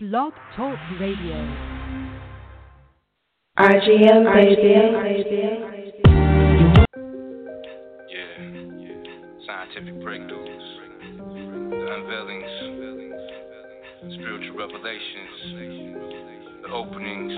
Blog Talk Radio. RGM, baby. Yeah, yeah. Scientific breakthroughs, the unveilings, spiritual revelations, the openings.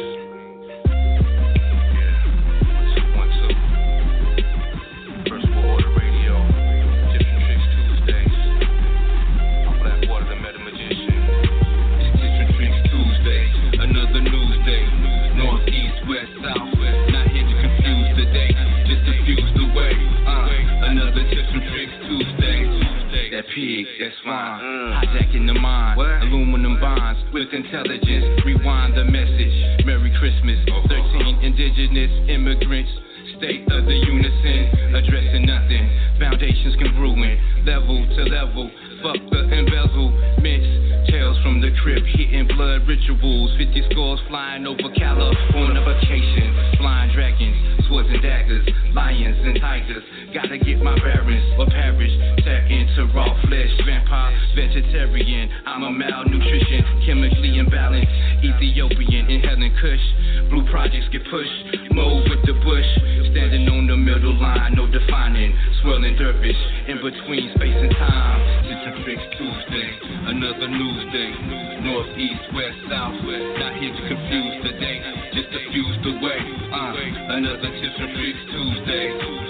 Pig, that's mm. fine. Hijacking the mind, aluminum bonds with intelligence. Rewind the message. Merry Christmas. 13 indigenous immigrants. State of the unison, addressing nothing. Foundations can ruin, level to level. Fuck the embezzlements. Tales from the crypt, hitting blood rituals. 50 scores flying over California vacation. Lions and tigers. Gotta get my bearings or perish. Tap into raw flesh, vampire, vegetarian. I'm a malnutrition, chemically imbalanced. Ethiopian, inhaling kush. Blue projects get pushed. Move with the bush. Standing on the middle line, no defining. Swirling dervish in between space and time. Tips and tricks Tuesday, another news day. North, east, west, south. Not here to confuse the day, just diffuse the way. Uh, another tips and tricks Tuesday.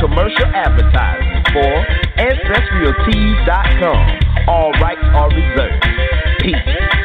commercial advertisement for AncestralTees.com. All rights are reserved. Peace.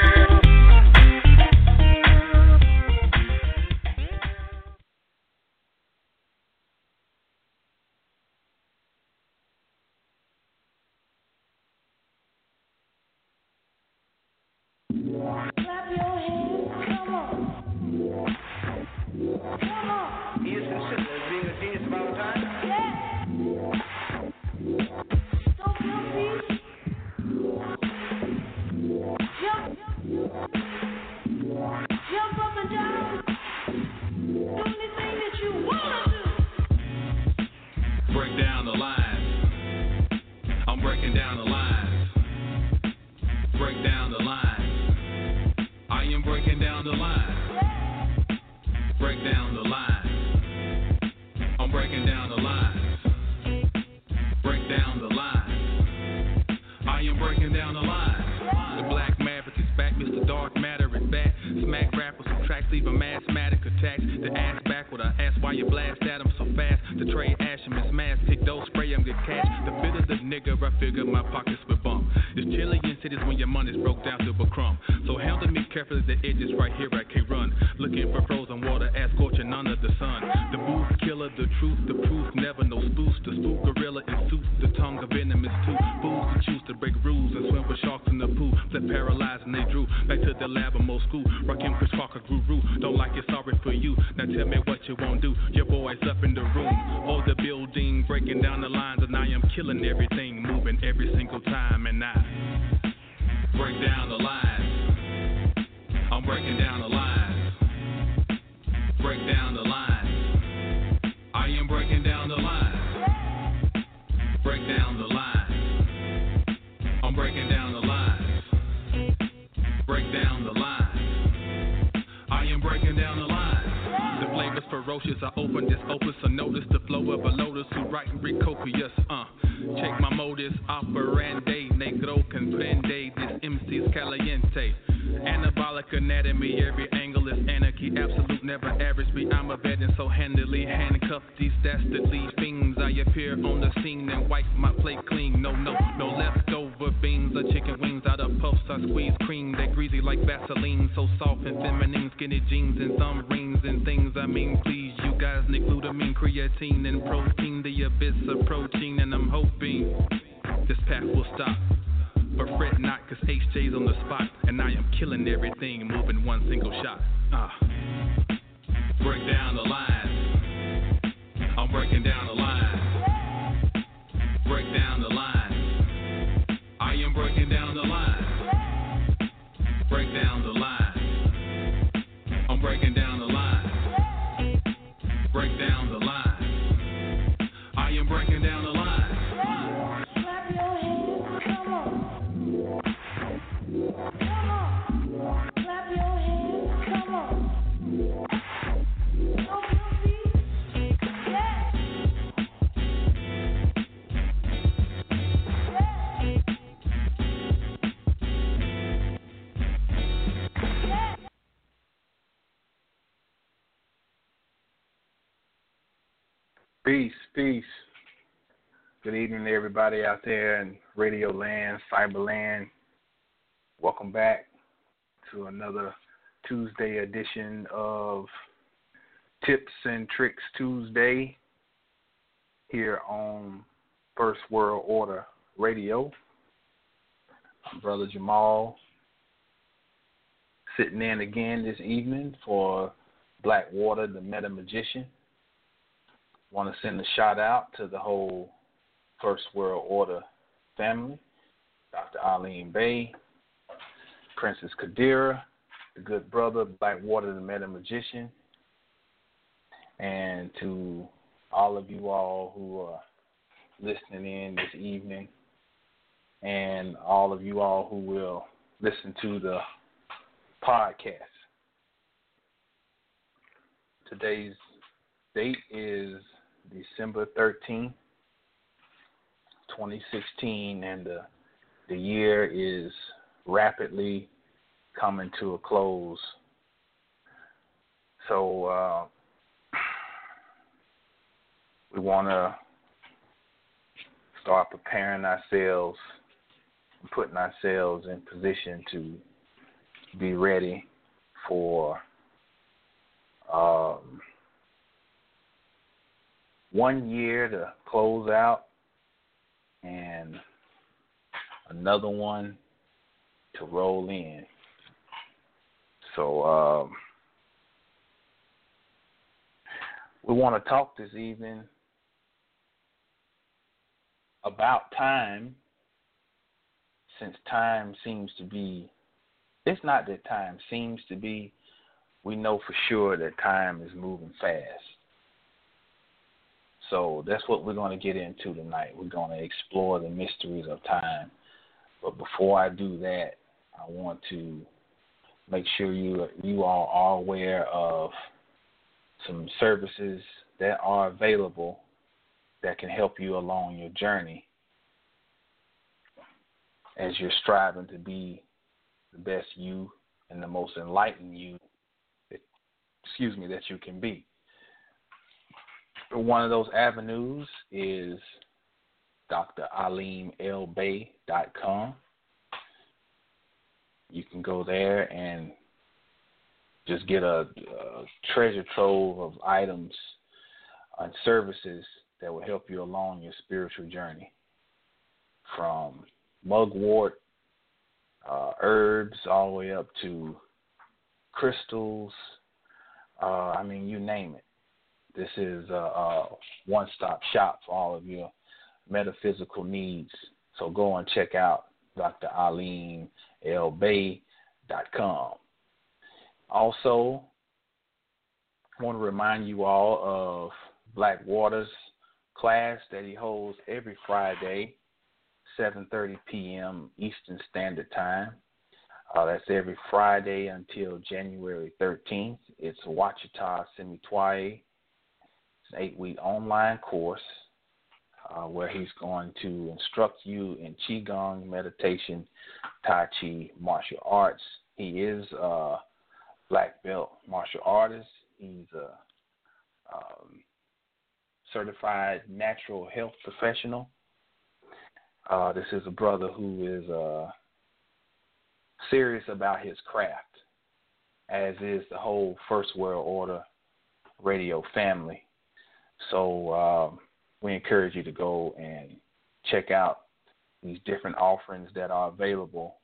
Leave a mathematic attacks. The ass backward, I ask why you blast at at 'em so fast. The trade asham is mass, pick those spray 'em good cash. The bit of the nigga, I figure my pockets would bump. It's chilly in cities when your money's broke down to a crumb. So handle me carefully, the edges right here, I can't Good evening to everybody out there in Radio Land, Cyber Land. Welcome back to another Tuesday edition of Tips and Tricks Tuesday here on First World Order Radio. I'm Brother Jamal sitting in again this evening for Blackwater, the Meta Magician want to send a shout out to the whole First World Order family, Dr. Eileen Bay, Princess Kadira, the good brother, Blackwater the Meta Magician, and to all of you all who are listening in this evening, and all of you all who will listen to the podcast. Today's date is December 13th, 2016, and the, the year is rapidly coming to a close. So uh, we want to start preparing ourselves, putting ourselves in position to be ready for um, one year to close out and another one to roll in. So um, we want to talk this evening about time since time seems to be it's not that time seems to be we know for sure that time is moving fast so that's what we're going to get into tonight. We're going to explore the mysteries of time. But before I do that, I want to make sure you you all are aware of some services that are available that can help you along your journey as you're striving to be the best you and the most enlightened you excuse me that you can be one of those avenues is draleemlbay.com. You can go there and just get a, a treasure trove of items and services that will help you along your spiritual journey. From mugwort, uh, herbs, all the way up to crystals. Uh, I mean, you name it. This is a, a one-stop shop for all of your metaphysical needs. So go and check out draleenlbay.com. Also, I want to remind you all of Blackwater's class that he holds every Friday, 7:30 p.m. Eastern Standard Time. Uh, that's every Friday until January 13th. It's Wachita Semitwaye an eight week online course uh, where he's going to instruct you in Qigong, meditation, Tai Chi, martial arts. He is a black belt martial artist. He's a um, certified natural health professional. Uh, this is a brother who is uh, serious about his craft, as is the whole First World Order radio family. So um, we encourage you to go and check out these different offerings that are available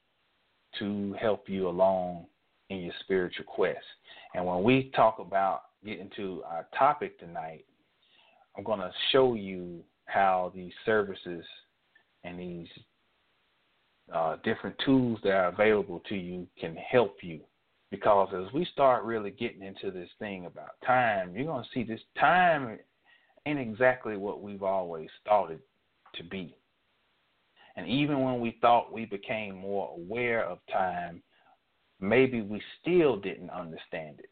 to help you along in your spiritual quest. And when we talk about getting to our topic tonight, I'm going to show you how these services and these uh, different tools that are available to you can help you. Because as we start really getting into this thing about time, you're going to see this time ain't exactly what we've always thought it to be. And even when we thought we became more aware of time, maybe we still didn't understand it.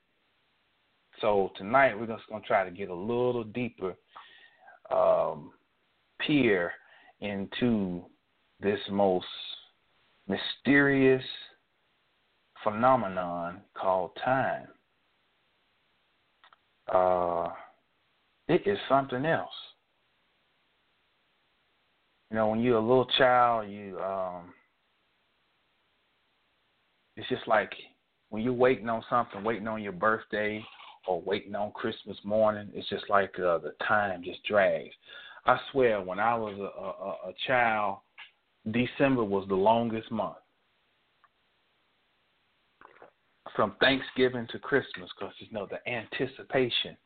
So tonight we're just going to try to get a little deeper um, peer into this most mysterious phenomenon called time. Uh, it is something else. You know, when you're a little child, you um it's just like when you're waiting on something, waiting on your birthday or waiting on Christmas morning, it's just like uh, the time just drags. I swear, when I was a, a, a child, December was the longest month. From Thanksgiving to Christmas, because you know the anticipation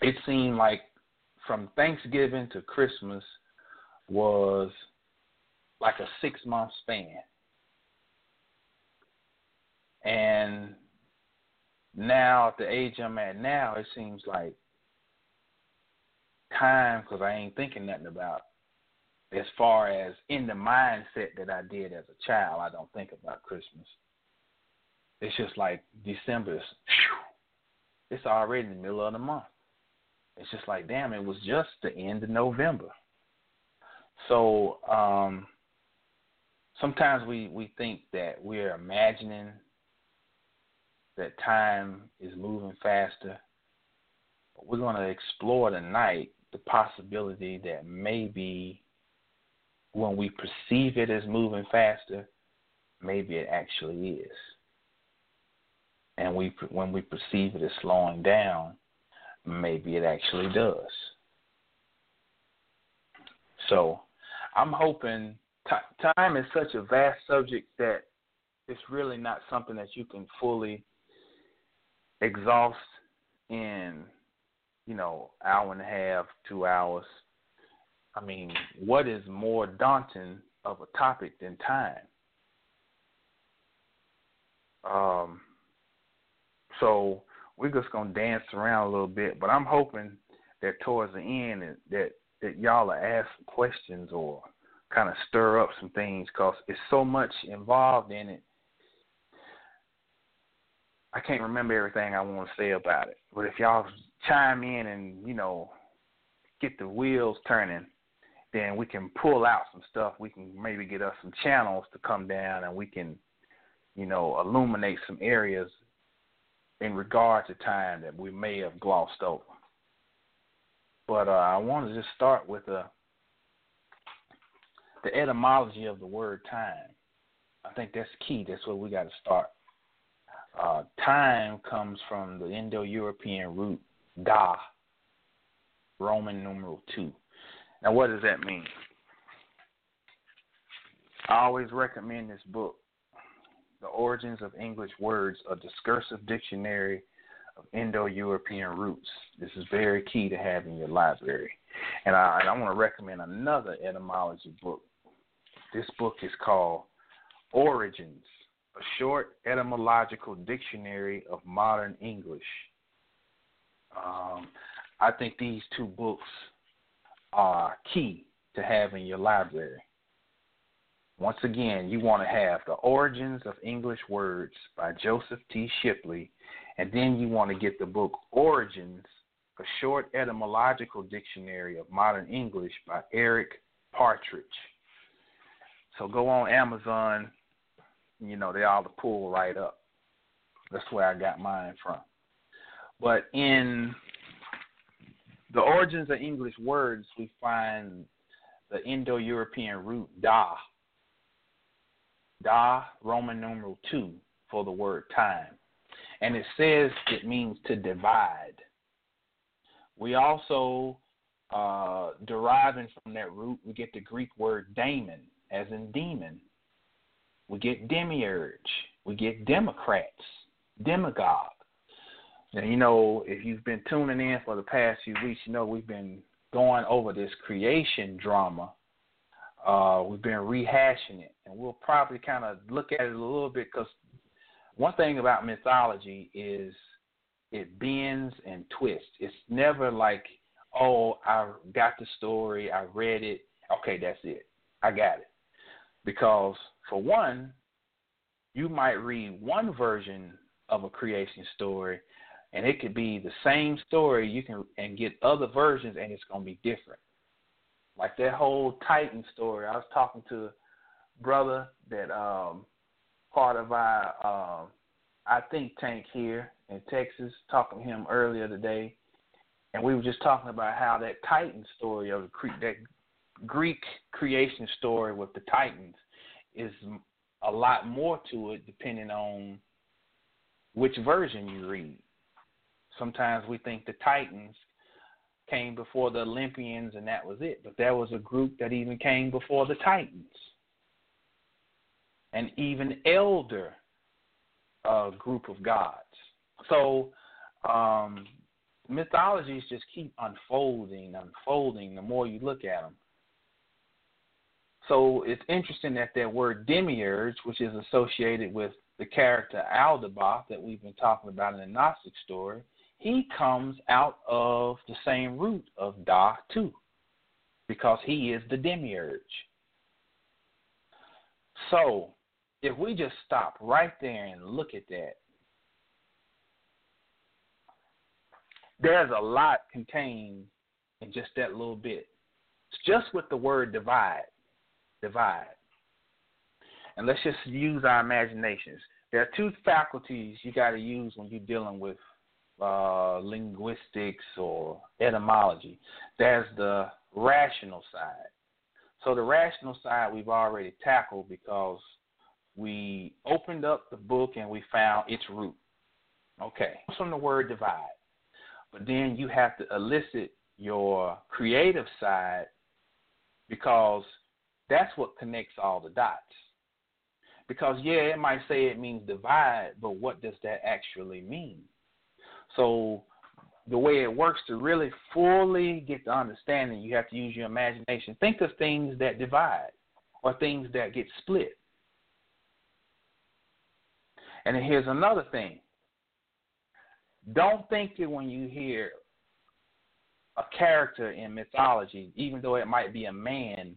it seemed like from Thanksgiving to Christmas was like a six month span. And now, at the age I'm at now, it seems like time because I ain't thinking nothing about as far as in the mindset that I did as a child. I don't think about Christmas. It's just like December. It's already in the middle of the month. It's just like, damn, it was just the end of November. So um, sometimes we, we think that we're imagining that time is moving faster. But We're going to explore tonight the possibility that maybe when we perceive it as moving faster, maybe it actually is. And we when we perceive it as slowing down, maybe it actually does. So I'm hoping t- time is such a vast subject that it's really not something that you can fully exhaust in, you know, hour and a half, two hours. I mean, what is more daunting of a topic than time? Um, so we're just gonna dance around a little bit, but I'm hoping that towards the end that that y'all are ask questions or kind of stir up some things because it's so much involved in it. I can't remember everything I want to say about it, but if y'all chime in and you know get the wheels turning, then we can pull out some stuff. We can maybe get us some channels to come down, and we can, you know, illuminate some areas in regard to time that we may have glossed over. But uh, I want to just start with uh, the etymology of the word time. I think that's key. That's where we got to start. Uh, time comes from the Indo European root da, Roman numeral 2. Now, what does that mean? I always recommend this book the Origins of English Words, a discursive dictionary of Indo European roots. This is very key to have in your library. And I, and I want to recommend another etymology book. This book is called Origins, a short etymological dictionary of modern English. Um, I think these two books are key to have in your library. Once again, you want to have The Origins of English Words by Joseph T. Shipley, and then you want to get the book Origins A Short Etymological Dictionary of Modern English by Eric Partridge. So go on Amazon, you know, they all pull right up. That's where I got mine from. But in the origins of English words, we find the Indo European root da. Da, Roman numeral 2 for the word time. And it says it means to divide. We also, uh, deriving from that root, we get the Greek word daemon, as in demon. We get demiurge. We get democrats, demagogue. And you know, if you've been tuning in for the past few weeks, you know we've been going over this creation drama. Uh, we've been rehashing it, and we'll probably kind of look at it a little bit because one thing about mythology is it bends and twists. It's never like, oh, I got the story, I read it, okay, that's it, I got it. Because for one, you might read one version of a creation story and it could be the same story you can and get other versions and it's going to be different like that whole titan story i was talking to a brother that um part of our um our think tank here in texas talking to him earlier today. And we were just talking about how that titan story of the that greek creation story with the titans is a lot more to it depending on which version you read. Sometimes we think the Titans came before the Olympians and that was it. But there was a group that even came before the Titans. An even elder uh, group of gods. So um, mythologies just keep unfolding, unfolding the more you look at them. So it's interesting that that word demiurge, which is associated with the character Aldabaoth that we've been talking about in the Gnostic story, he comes out of the same root of Da too, because he is the demiurge. So, if we just stop right there and look at that, there's a lot contained in just that little bit. It's just with the word divide. Divide. And let's just use our imaginations. There are two faculties you got to use when you're dealing with uh, linguistics or etymology. There's the rational side. So the rational side we've already tackled because we opened up the book and we found its root. Okay, from the word divide. But then you have to elicit your creative side because that's what connects all the dots. Because, yeah, it might say it means divide, but what does that actually mean? So the way it works to really fully get the understanding, you have to use your imagination. Think of things that divide or things that get split. And here's another thing. Don't think that when you hear a character in mythology, even though it might be a man,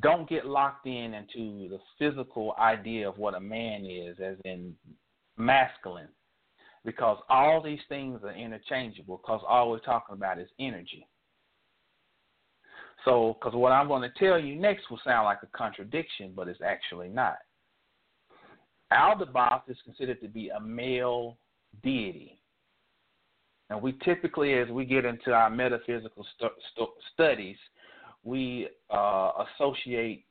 don't get locked in into the physical idea of what a man is, as in masculine because all these things are interchangeable because all we're talking about is energy. So, because what I'm going to tell you next will sound like a contradiction, but it's actually not. Aldabaoth is considered to be a male deity. And we typically, as we get into our metaphysical stu- stu- studies, we uh, associate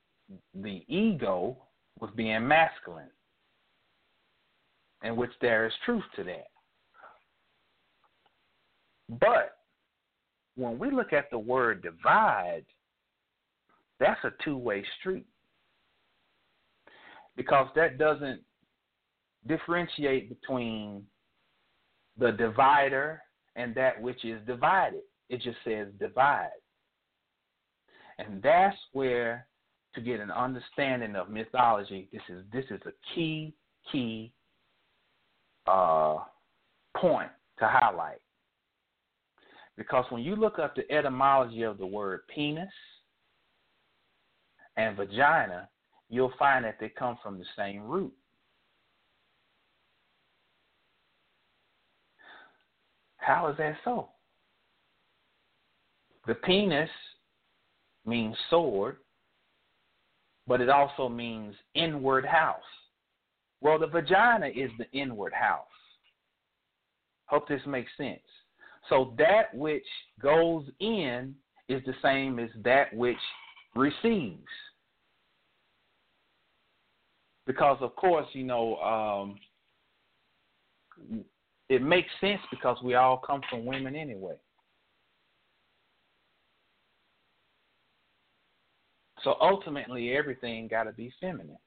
the ego with being masculine in which there is truth to that. But when we look at the word divide, that's a two way street. Because that doesn't differentiate between the divider and that which is divided. It just says divide. And that's where to get an understanding of mythology, this is this is a key, key uh, point to highlight. Because when you look up the etymology of the word penis and vagina, you'll find that they come from the same root. How is that so? The penis means sword, but it also means inward house. Well, the vagina is the inward house. Hope this makes sense. So that which goes in is the same as that which receives. Because, of course, you know, um, it makes sense because we all come from women anyway. So ultimately, everything got to be feminine.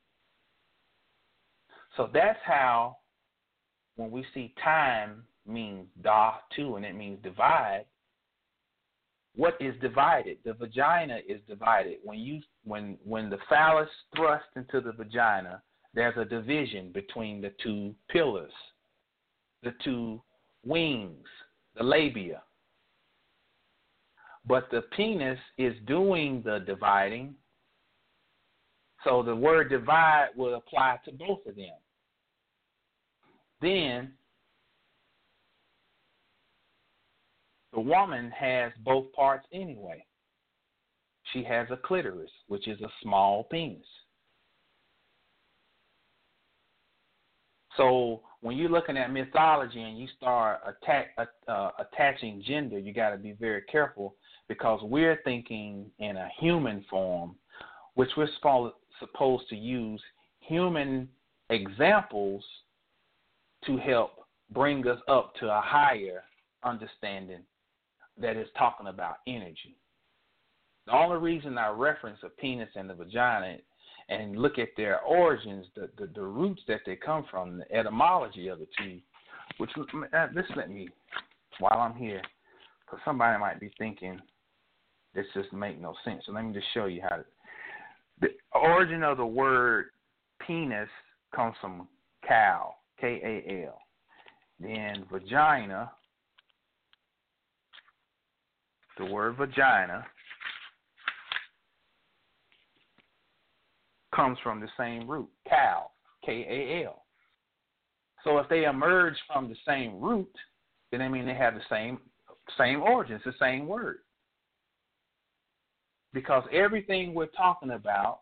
So that's how, when we see time means da too, and it means divide. What is divided? The vagina is divided. When you when when the phallus thrust into the vagina, there's a division between the two pillars, the two wings, the labia. But the penis is doing the dividing. So the word divide will apply to both of them. Then the woman has both parts anyway. She has a clitoris, which is a small penis. So when you're looking at mythology and you start attack, uh, attaching gender, you got to be very careful because we're thinking in a human form, which we're to use human examples to help bring us up to a higher understanding that is talking about energy. The only reason I reference a penis and the vagina and look at their origins, the, the, the roots that they come from, the etymology of the two, which uh, this let me, while I'm here, because somebody might be thinking this just make no sense. So let me just show you how. The origin of the word penis comes from cow, K A L. Then vagina, the word vagina comes from the same root, cow, K A L. So if they emerge from the same root, then I mean they have the same same origin, it's the same word. Because everything we're talking about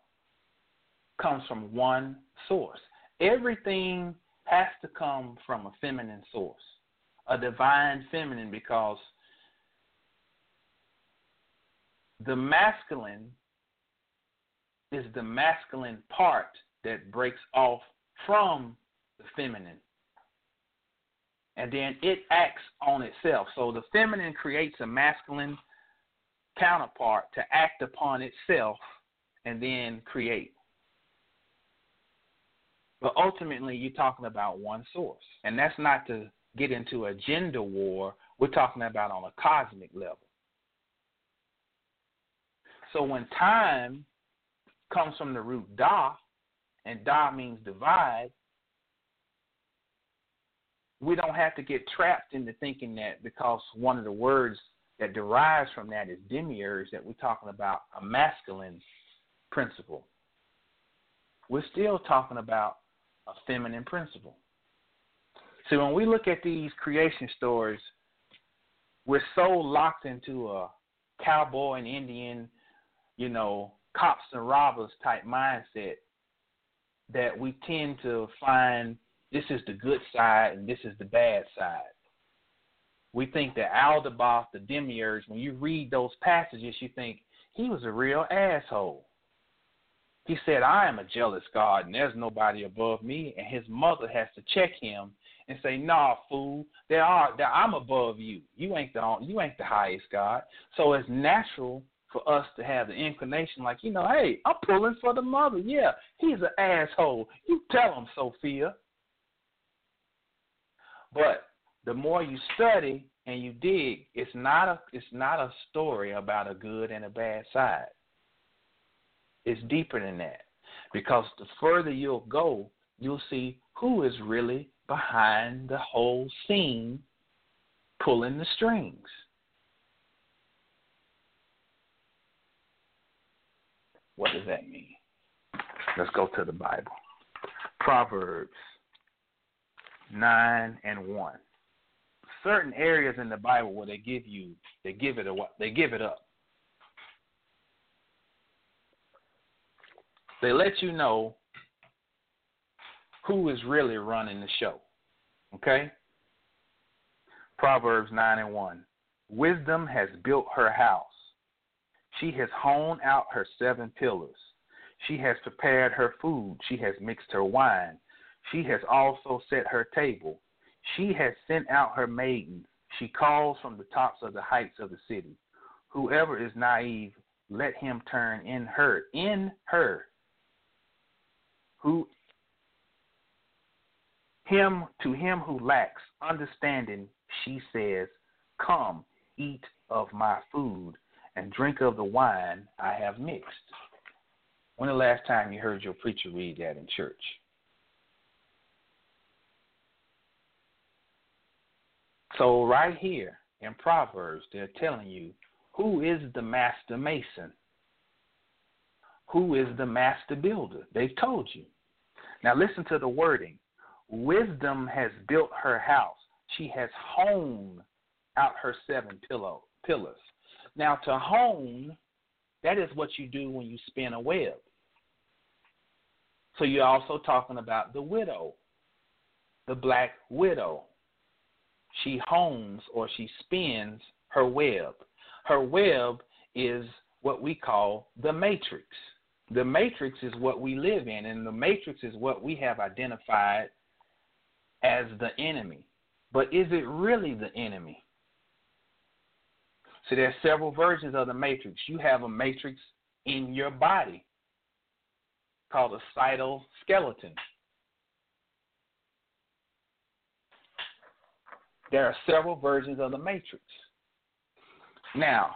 comes from one source. Everything has to come from a feminine source, a divine feminine, because the masculine is the masculine part that breaks off from the feminine. And then it acts on itself. So the feminine creates a masculine counterpart to act upon itself and then create. But ultimately, you're talking about one source. And that's not to get into a gender war. We're talking about on a cosmic level. So when time comes from the root da, and da means divide, we don't have to get trapped into thinking that because one of the words that derives from that is demiurge, that we're talking about a masculine principle. We're still talking about a feminine principle. See, when we look at these creation stories, we're so locked into a cowboy and Indian, you know, cops and robbers type mindset that we tend to find this is the good side and this is the bad side. We think that Aldebaoth, the demiurge, when you read those passages, you think he was a real asshole. He said, I am a jealous God and there's nobody above me. And his mother has to check him and say, Nah, fool, there are there, I'm above you. You ain't the you ain't the highest God. So it's natural for us to have the inclination, like, you know, hey, I'm pulling for the mother. Yeah, he's an asshole. You tell him, Sophia. But the more you study and you dig, it's not a it's not a story about a good and a bad side. It's deeper than that. Because the further you'll go, you'll see who is really behind the whole scene pulling the strings. What does that mean? Let's go to the Bible. Proverbs 9 and 1 certain areas in the Bible where they give you they give it a they give it up. They let you know who is really running the show. Okay? Proverbs 9 and 1. Wisdom has built her house. She has honed out her seven pillars. She has prepared her food. She has mixed her wine. She has also set her table. She has sent out her maidens. She calls from the tops of the heights of the city. Whoever is naive, let him turn in her, in her. Who him to him who lacks understanding, she says, Come, eat of my food and drink of the wine I have mixed. When the last time you heard your preacher read that in church? So, right here in Proverbs, they're telling you who is the master mason? Who is the master builder? They've told you. Now, listen to the wording. Wisdom has built her house. She has honed out her seven pillow, pillars. Now, to hone, that is what you do when you spin a web. So you're also talking about the widow, the black widow. She hones or she spins her web. Her web is what we call the matrix. The matrix is what we live in, and the matrix is what we have identified as the enemy. But is it really the enemy? So there's several versions of the matrix. You have a matrix in your body called a cytoskeleton. There are several versions of the matrix. Now,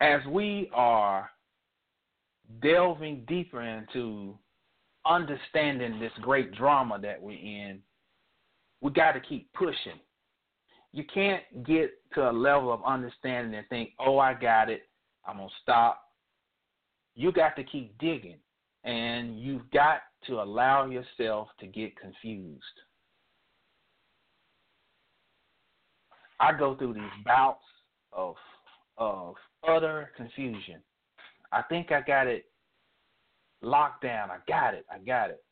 as we are delving deeper into understanding this great drama that we're in, we got to keep pushing. You can't get to a level of understanding and think, oh, I got it. I'm going to stop. You got to keep digging, and you've got to allow yourself to get confused. I go through these bouts of of utter confusion. I think I got it locked down. I got it. I got it.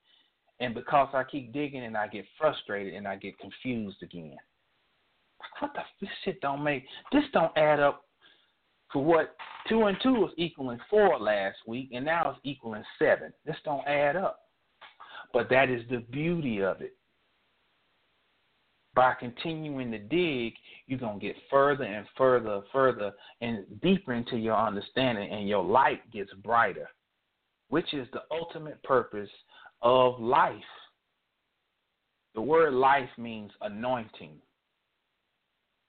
And because I keep digging and I get frustrated and I get confused again. Like, What the this shit don't make this don't add up for what two and two was equaling four last week and now it's equaling seven. This don't add up. But that is the beauty of it. By continuing to dig, you're gonna get further and further, and further and deeper into your understanding and your light gets brighter, which is the ultimate purpose of life. The word life means anointing.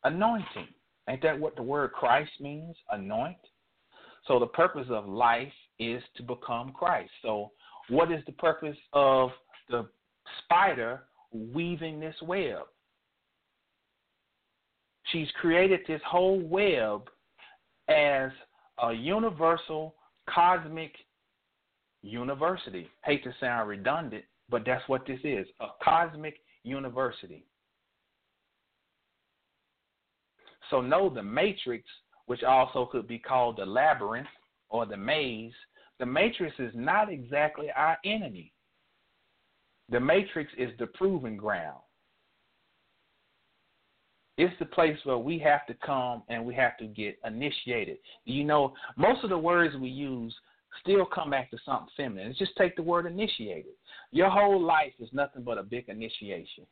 Anointing. Ain't that what the word Christ means? Anoint. So the purpose of life is to become Christ. So what is the purpose of the spider weaving this web? She's created this whole web as a universal cosmic university. Hate to sound redundant, but that's what this is a cosmic university. So, know the matrix, which also could be called the labyrinth or the maze, the matrix is not exactly our enemy. The matrix is the proving ground. It's the place where we have to come and we have to get initiated. You know, most of the words we use still come back to something feminine. It's just take the word initiated. Your whole life is nothing but a big initiation.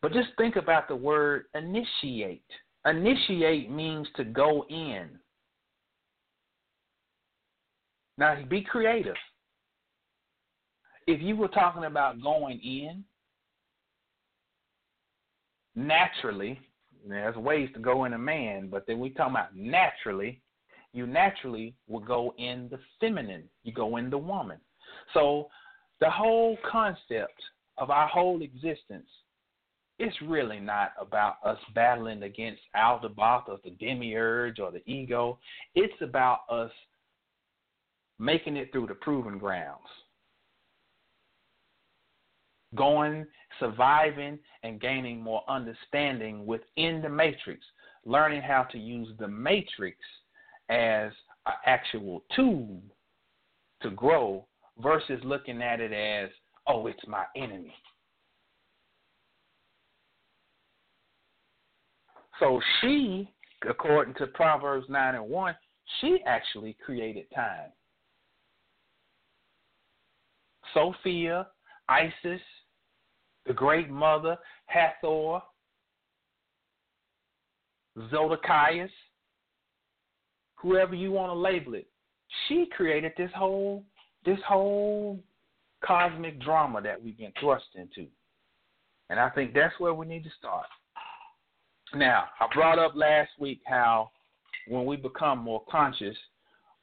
But just think about the word initiate. Initiate means to go in. Now, be creative. If you were talking about going in, naturally, there's ways to go in a man, but then we talk about naturally, you naturally will go in the feminine. You go in the woman. So the whole concept of our whole existence it's really not about us battling against Aldebaoth or the demiurge or the ego. It's about us making it through the proven grounds. Going, surviving, and gaining more understanding within the matrix. Learning how to use the matrix as an actual tool to grow versus looking at it as, oh, it's my enemy. So she, according to Proverbs 9 and 1, she actually created time. Sophia, Isis, the great mother, Hathor, Zodokias, whoever you want to label it, she created this whole this whole cosmic drama that we've been thrust into. And I think that's where we need to start. Now, I brought up last week how when we become more conscious,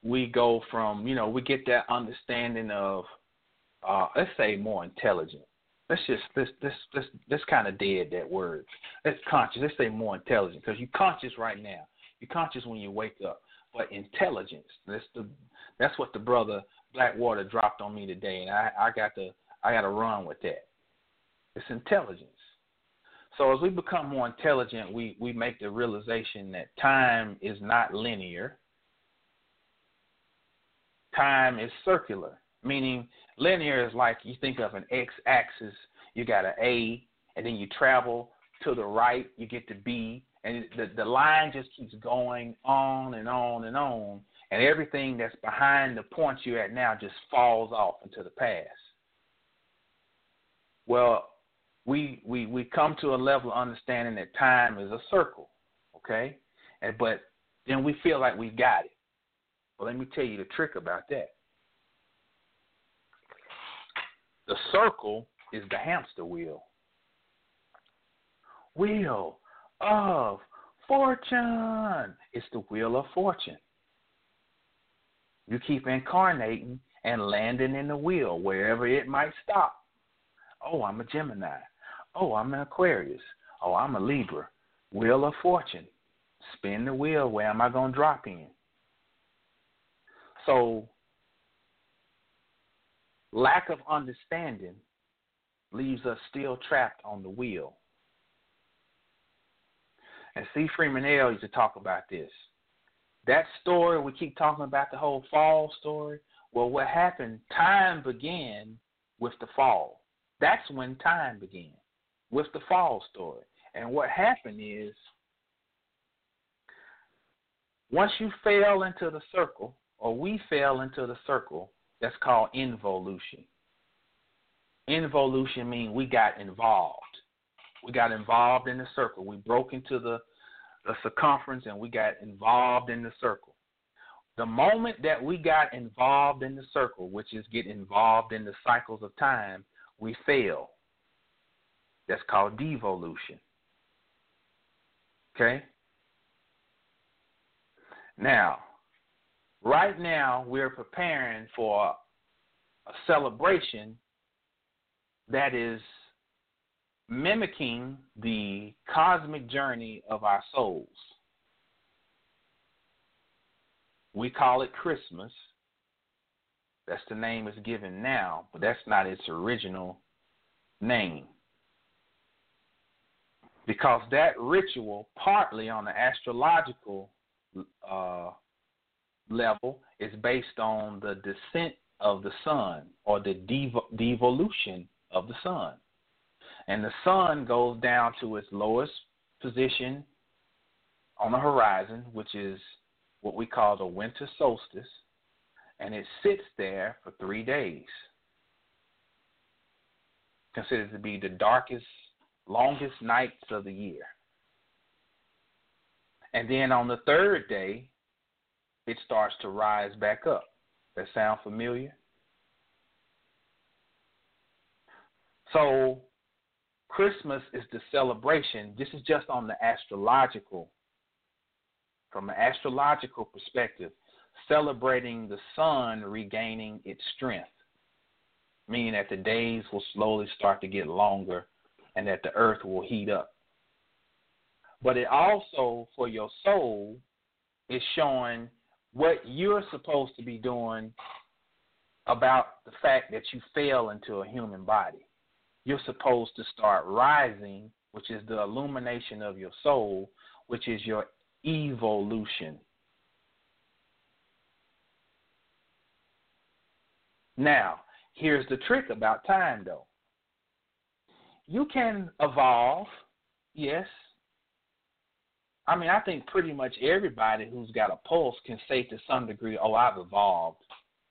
we go from, you know, we get that understanding of, uh, let's say, more intelligent. Let's just this this this this kind of dead that word. Let's conscious. Let's say more intelligent because you're conscious right now. You're conscious when you wake up, but intelligence. That's the that's what the brother Blackwater dropped on me today, and I I got to I got to run with that. It's intelligence. So as we become more intelligent, we, we make the realization that time is not linear. Time is circular, meaning linear is like you think of an x axis, you got an A, and then you travel to the right, you get to B, and the, the line just keeps going on and on and on, and everything that's behind the point you're at now just falls off into the past. Well, we we we come to a level of understanding that time is a circle, okay? And but then we feel like we've got it. Well, let me tell you the trick about that. The circle is the hamster wheel. Wheel of fortune. It's the wheel of fortune. You keep incarnating and landing in the wheel wherever it might stop. Oh, I'm a Gemini. Oh, I'm an Aquarius. Oh, I'm a Libra. Wheel of Fortune. Spin the wheel. Where am I going to drop in? So, lack of understanding leaves us still trapped on the wheel. And C. Freeman-El used to talk about this. That story, we keep talking about the whole fall story. Well, what happened, time began with the fall. That's when time began with the fall story. And what happened is once you fell into the circle, or we fell into the circle, that's called involution. Involution means we got involved. We got involved in the circle. We broke into the, the circumference and we got involved in the circle. The moment that we got involved in the circle, which is get involved in the cycles of time, we fail. That's called devolution. Okay? Now, right now, we're preparing for a celebration that is mimicking the cosmic journey of our souls. We call it Christmas. That's the name it's given now, but that's not its original name because that ritual, partly on the astrological uh, level, is based on the descent of the sun or the devo- devolution of the sun. And the sun goes down to its lowest position on the horizon, which is what we call the winter solstice, and it sits there for three days. Considered to be the darkest longest nights of the year. And then on the third day, it starts to rise back up. That sound familiar? So Christmas is the celebration. This is just on the astrological, from an astrological perspective, celebrating the sun regaining its strength, meaning that the days will slowly start to get longer and that the earth will heat up. But it also, for your soul, is showing what you're supposed to be doing about the fact that you fell into a human body. You're supposed to start rising, which is the illumination of your soul, which is your evolution. Now, here's the trick about time, though. You can evolve, yes. I mean, I think pretty much everybody who's got a pulse can say to some degree, oh, I've evolved.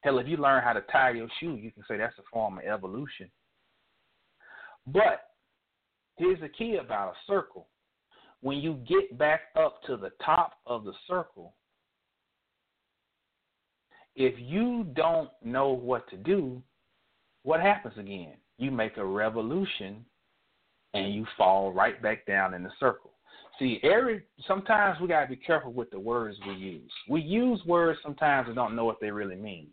Hell, if you learn how to tie your shoe, you can say that's a form of evolution. But here's the key about a circle. When you get back up to the top of the circle, if you don't know what to do, what happens again? You make a revolution and you fall right back down in the circle. See, every sometimes we gotta be careful with the words we use. We use words sometimes and don't know what they really mean.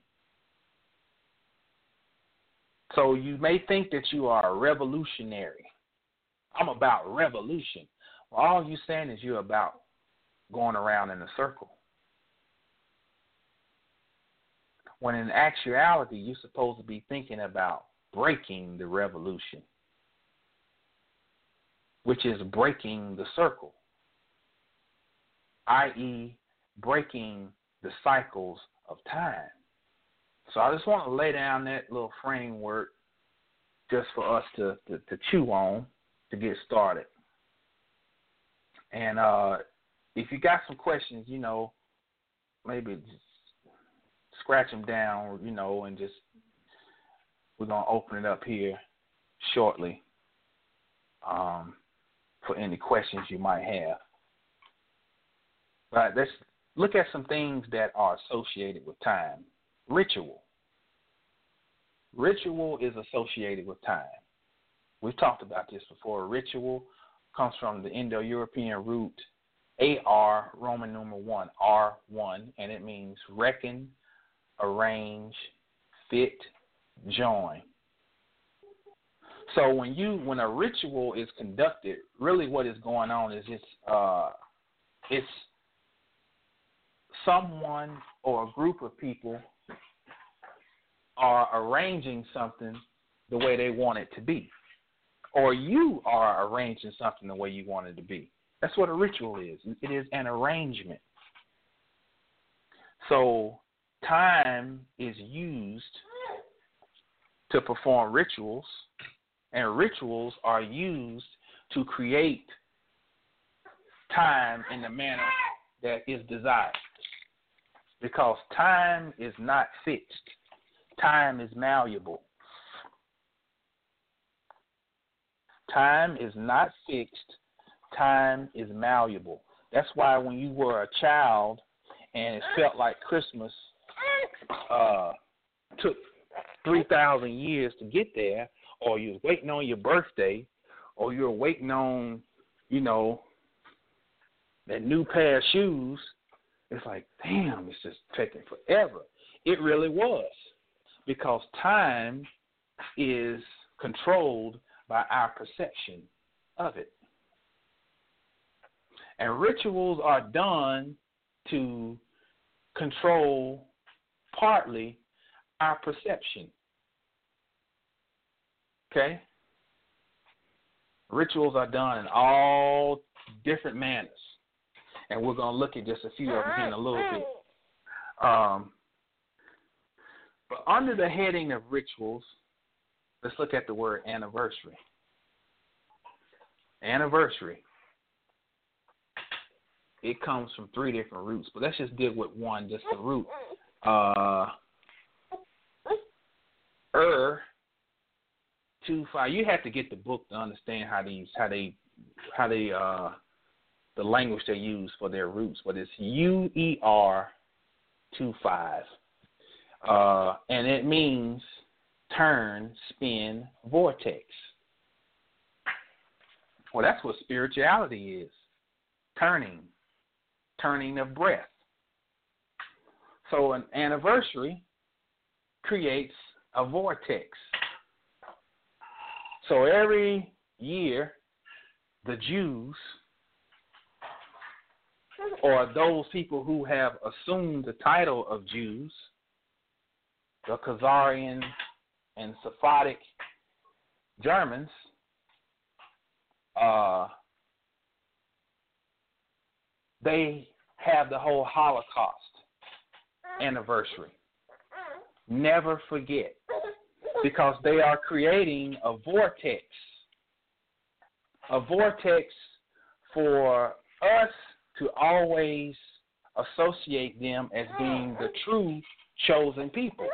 So you may think that you are a revolutionary. I'm about revolution. Well, all you're saying is you're about going around in a circle. When in actuality, you're supposed to be thinking about breaking the revolution, which is breaking the circle, i.e., breaking the cycles of time. So I just want to lay down that little framework just for us to, to, to chew on to get started. And uh, if you got some questions, you know, maybe just scratch them down, you know, and just we're gonna open it up here shortly um, for any questions you might have. But let's look at some things that are associated with time. Ritual. Ritual is associated with time. We've talked about this before. Ritual comes from the Indo European root AR, Roman numeral 1, R1, and it means reckon, arrange, fit, join. So when you when a ritual is conducted, really what is going on is it's uh, it's someone or a group of people are arranging something the way they want it to be, or you are arranging something the way you want it to be. That's what a ritual is. It is an arrangement. So time is used to perform rituals, and rituals are used to create time in the manner that is desired. Because time is not fixed, time is malleable. Time is not fixed, time is malleable. That's why when you were a child and it felt like Christmas uh, took 3,000 years to get there, or you're waiting on your birthday, or you're waiting on, you know, that new pair of shoes, it's like, damn, it's just taking forever. It really was because time is controlled by our perception of it. And rituals are done to control partly our perception. Okay? Rituals are done in all different manners. And we're going to look at just a few of them in a little bit. Um, but under the heading of rituals, let's look at the word anniversary. Anniversary. It comes from three different roots, but let's just deal with one, just the root. Uh, er, two five. You have to get the book to understand how these, how they, how they, uh, the language they use for their roots. But it's U E R two five. Uh, and it means turn, spin, vortex. Well, that's what spirituality is turning, turning of breath. So, an anniversary creates a vortex. So, every year, the Jews or those people who have assumed the title of Jews the Khazarian and Sephardic Germans, uh, they have the whole Holocaust anniversary. Never forget. Because they are creating a vortex. A vortex for us to always associate them as being the true chosen people.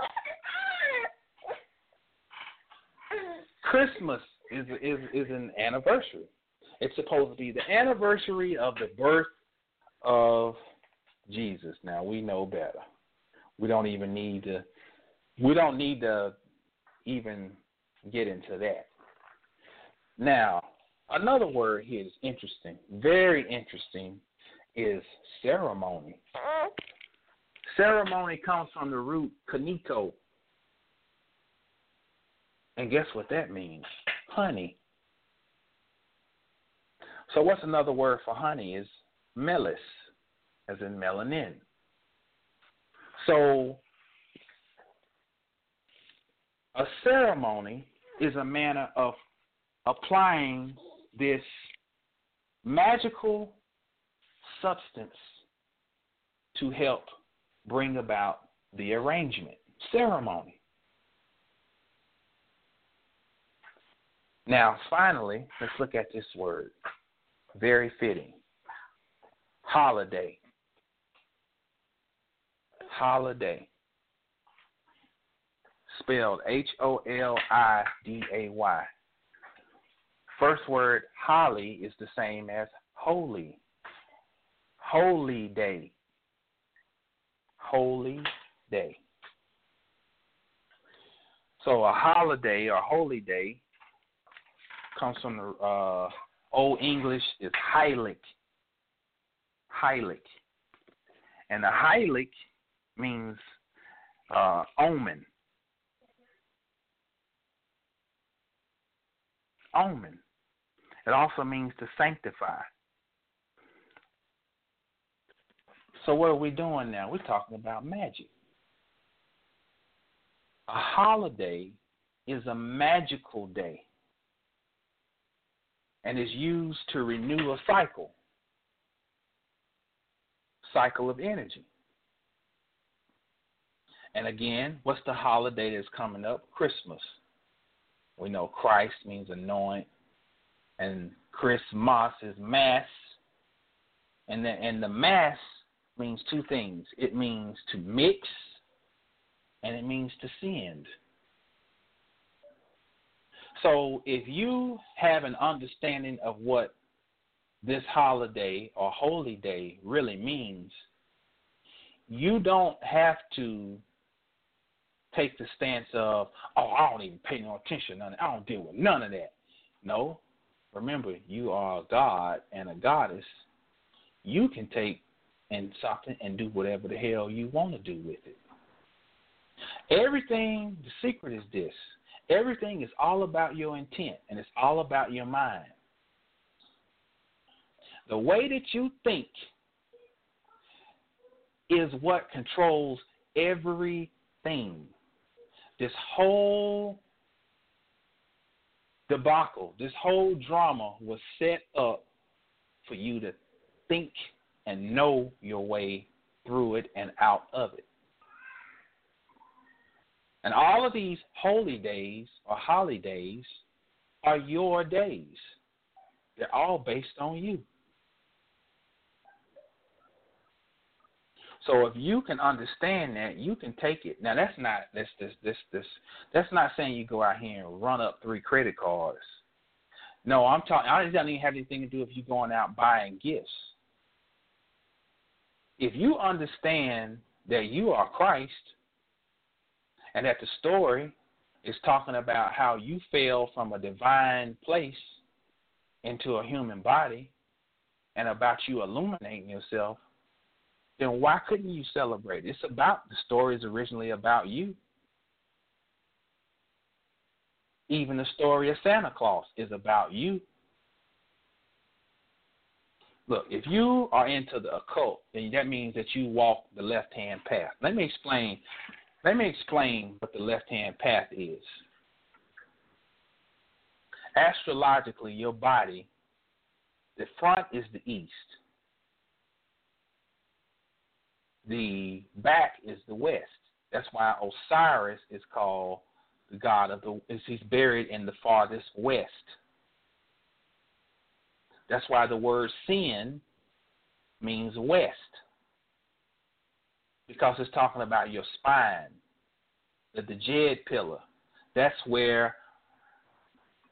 Christmas is is is an anniversary. It's supposed to be the anniversary of the birth of Jesus. Now we know better. We don't even need to we don't need to even get into that. Now, another word here is interesting, very interesting, is ceremony. Ceremony comes from the root kaniko. And guess what that means? Honey. So what's another word for honey is melis, as in melanin. So a ceremony is a manner of applying this magical substance to help bring about the arrangement. Ceremony. Now, finally, let's look at this word. Very fitting. Holiday. Holiday. Spelled H O L I D A Y. First word, holly, is the same as holy. Holy day. Holy day. So a holiday or holy day comes from the uh, Old English is heilig. Heilig. And the heilig means uh, omen. Omen. It also means to sanctify. So what are we doing now? We're talking about magic. A holiday is a magical day and is used to renew a cycle cycle of energy. And again, what's the holiday that's coming up? Christmas. We know Christ means anoint, and Christmas is mass. And the, and the mass means two things. It means to mix, and it means to send. So if you have an understanding of what this holiday or holy day really means, you don't have to take the stance of, oh, I don't even pay no attention none. I don't deal with none of that. No. Remember, you are a god and a goddess. You can take and something and do whatever the hell you want to do with it. Everything, the secret is this. Everything is all about your intent and it's all about your mind. The way that you think is what controls everything. This whole debacle, this whole drama was set up for you to think and know your way through it and out of it. And all of these holy days or holidays are your days. They're all based on you. So if you can understand that, you can take it. Now that's not this this this this that's not saying you go out here and run up three credit cards. No, I'm talking. I doesn't even have anything to do if you going out buying gifts. If you understand that you are Christ, and that the story is talking about how you fell from a divine place into a human body, and about you illuminating yourself then why couldn't you celebrate? It's about the story is originally about you. Even the story of Santa Claus is about you. Look, if you are into the occult, then that means that you walk the left hand path. Let me explain let me explain what the left hand path is. Astrologically, your body, the front is the east, the back is the west. That's why Osiris is called the god of the is he's buried in the farthest west. That's why the word sin means west. Because it's talking about your spine, the Djed pillar. That's where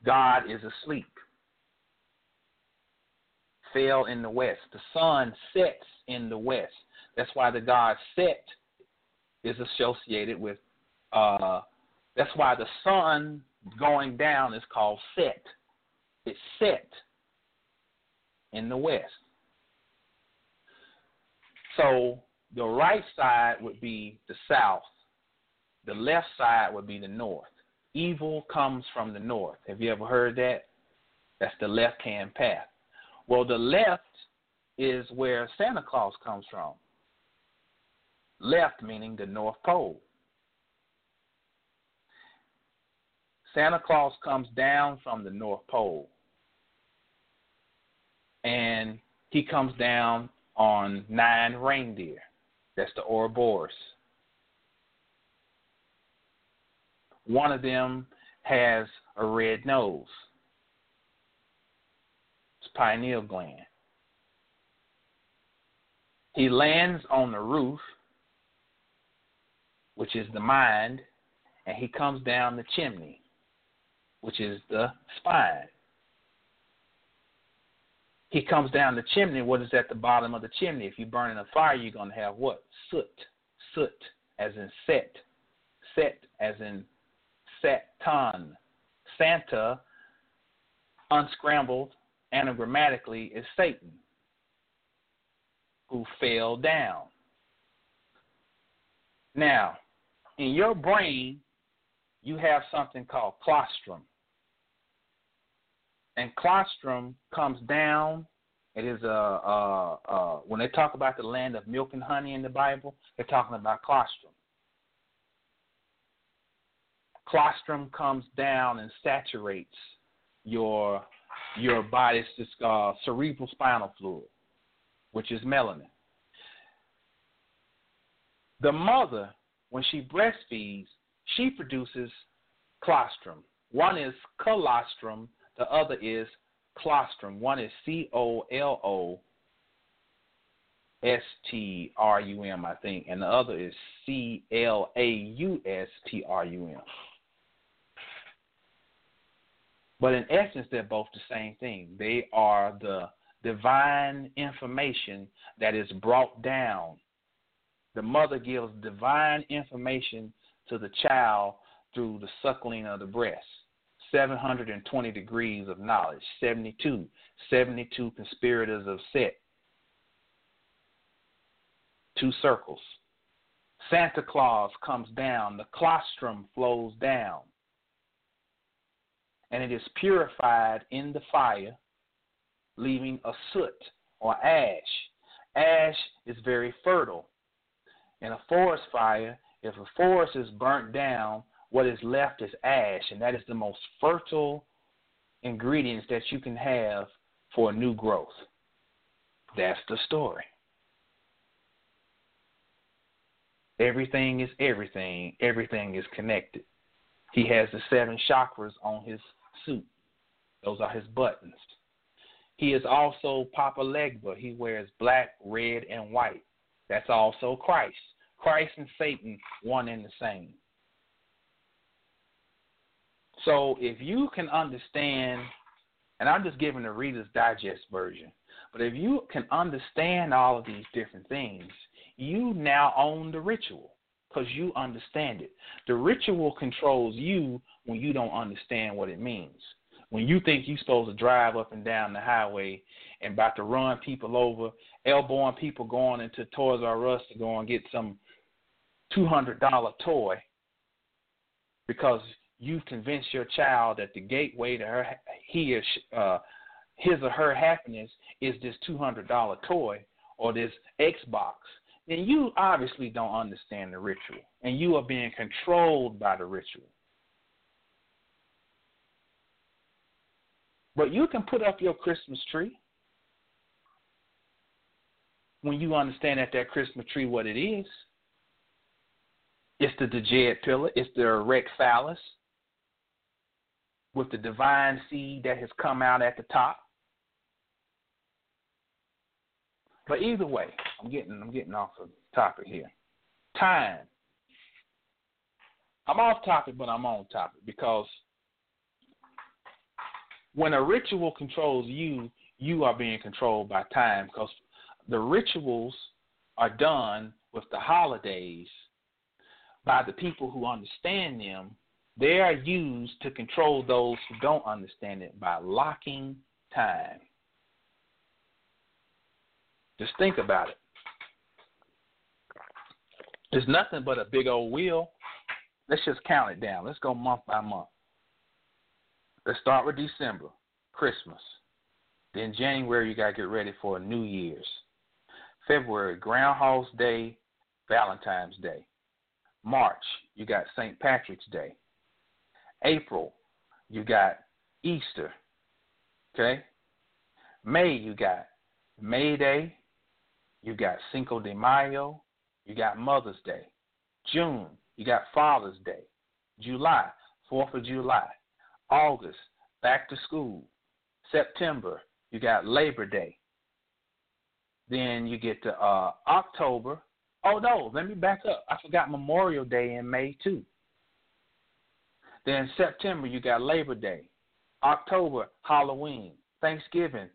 God is asleep. Fell in the west. The sun sets in the west. That's why the god Set is associated with. Uh, that's why the sun going down is called Set. It's set in the west. So the right side would be the south. The left side would be the north. Evil comes from the north. Have you ever heard that? That's the left hand path. Well, the left is where Santa Claus comes from. Left meaning the North Pole. Santa Claus comes down from the North Pole. And he comes down on nine reindeer. That's the Ouroboros. One of them has a red nose. It's pineal gland. He lands on the roof, which is the mind, and he comes down the chimney, which is the spine. He comes down the chimney. What is at the bottom of the chimney? If you burn in a fire, you're going to have what? Soot. Soot, as in set. Set, as in Satan. Santa, unscrambled anagrammatically, is Satan, who fell down. Now, in your brain, you have something called colostrum and colostrum comes down. It is a, a, a when they talk about the land of milk and honey in the Bible, they're talking about colostrum. Colostrum comes down and saturates your your body's uh, cerebral spinal fluid, which is melanin. The mother, when she breastfeeds, she produces colostrum. One is claustrum, the other is colostrum. One is C O L O S T R U M, I think, and the other is C L A U S T R U M. But in essence, they're both the same thing. They are the divine information that is brought down. The mother gives divine information to the child through the suckling of the breast. 720 degrees of knowledge, 72, 72 conspirators of Set, two circles. Santa Claus comes down, the colostrum flows down, and it is purified in the fire, leaving a soot or ash. Ash is very fertile. In a forest fire, if a forest is burnt down, what is left is ash, and that is the most fertile ingredients that you can have for new growth. That's the story. Everything is everything. Everything is connected. He has the seven chakras on his suit. Those are his buttons. He is also Papa Legba. He wears black, red, and white. That's also Christ. Christ and Satan, one and the same. So if you can understand, and I'm just giving the Reader's Digest version, but if you can understand all of these different things, you now own the ritual because you understand it. The ritual controls you when you don't understand what it means. When you think you're supposed to drive up and down the highway and about to run people over, elbowing people going into Toys R Us to go and get some $200 toy because you've convinced your child that the gateway to her he or uh, his or her happiness is this two hundred dollar toy or this Xbox, then you obviously don't understand the ritual, and you are being controlled by the ritual. But you can put up your Christmas tree when you understand that that Christmas tree what it is. It's the Djed pillar. It's the erect phallus with the divine seed that has come out at the top. But either way, I'm getting I'm getting off the topic here. Time. I'm off topic, but I'm on topic because when a ritual controls you, you are being controlled by time because the rituals are done with the holidays by the people who understand them. They are used to control those who don't understand it by locking time. Just think about it. It's nothing but a big old wheel. Let's just count it down. Let's go month by month. Let's start with December, Christmas. Then January, you got to get ready for New Year's. February, Groundhog's Day, Valentine's Day. March, you got St. Patrick's Day. April, you got Easter. Okay? May, you got May Day, you got Cinco de Mayo, you got Mother's Day. June, you got Father's Day. July, 4th of July. August, back to school. September, you got Labor Day. Then you get to uh, October. Oh no, let me back up. I forgot Memorial Day in May too. Then September you got Labor Day. October Halloween, Thanksgiving.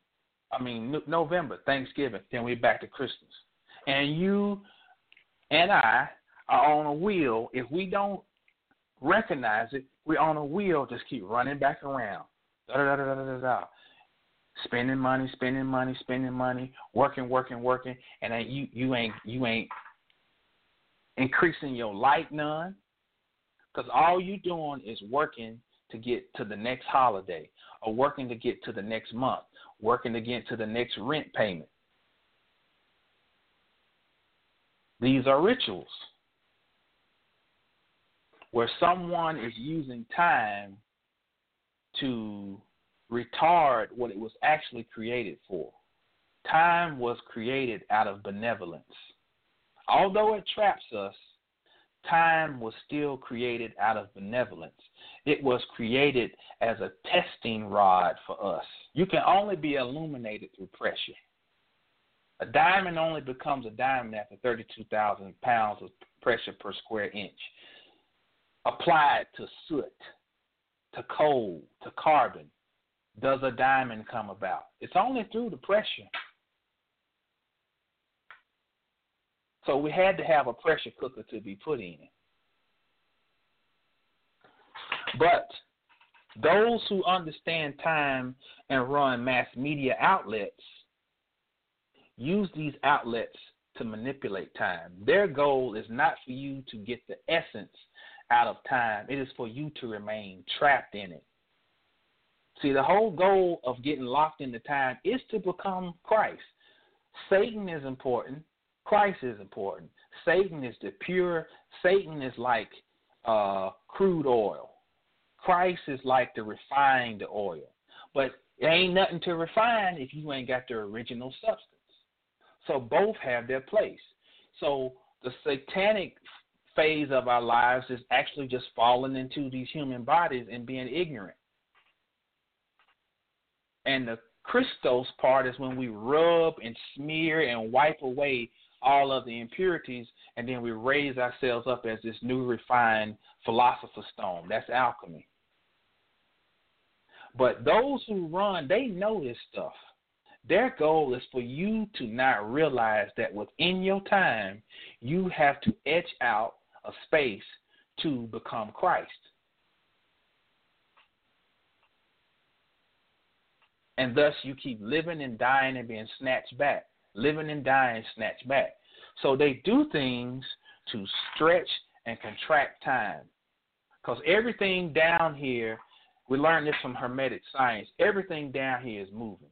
I mean November Thanksgiving. Then we back to Christmas. And you and I are on a wheel. If we don't recognize it, we're on a wheel. Just keep running back around. Da da da da da da spending money, spending money, spending money, working, working, working, and then you you ain't you ain't increasing your light none, because all you doing is working to get to the next holiday, or working to get to the next month, working to get to the next rent payment. These are rituals where someone is using time to retard what it was actually created for. Time was created out of benevolence. Although it traps us, time was still created out of benevolence. It was created as a testing rod for us. You can only be illuminated through pressure. A diamond only becomes a diamond after 32,000 pounds of pressure per square inch. Applied to soot, to coal, to carbon, does a diamond come about? It's only through the pressure. So we had to have a pressure cooker to be put in. It. But those who understand time and run mass media outlets use these outlets to manipulate time. Their goal is not for you to get the essence out of time, it is for you to remain trapped in it. See, the whole goal of getting locked into time is to become Christ. Satan is important. Christ is important. Satan is the pure. Satan is like uh, crude oil. Christ is like the refined oil. But it ain't nothing to refine if you ain't got the original substance. So both have their place. So the satanic phase of our lives is actually just falling into these human bodies and being ignorant. And the Christos part is when we rub and smear and wipe away all of the impurities, and then we raise ourselves up as this new refined philosopher's stone. That's alchemy. But those who run, they know this stuff. Their goal is for you to not realize that within your time, you have to etch out a space to become Christ. And thus you keep living and dying and being snatched back. Living and dying, snatched back. So they do things to stretch and contract time. Because everything down here, we learned this from Hermetic science, everything down here is moving.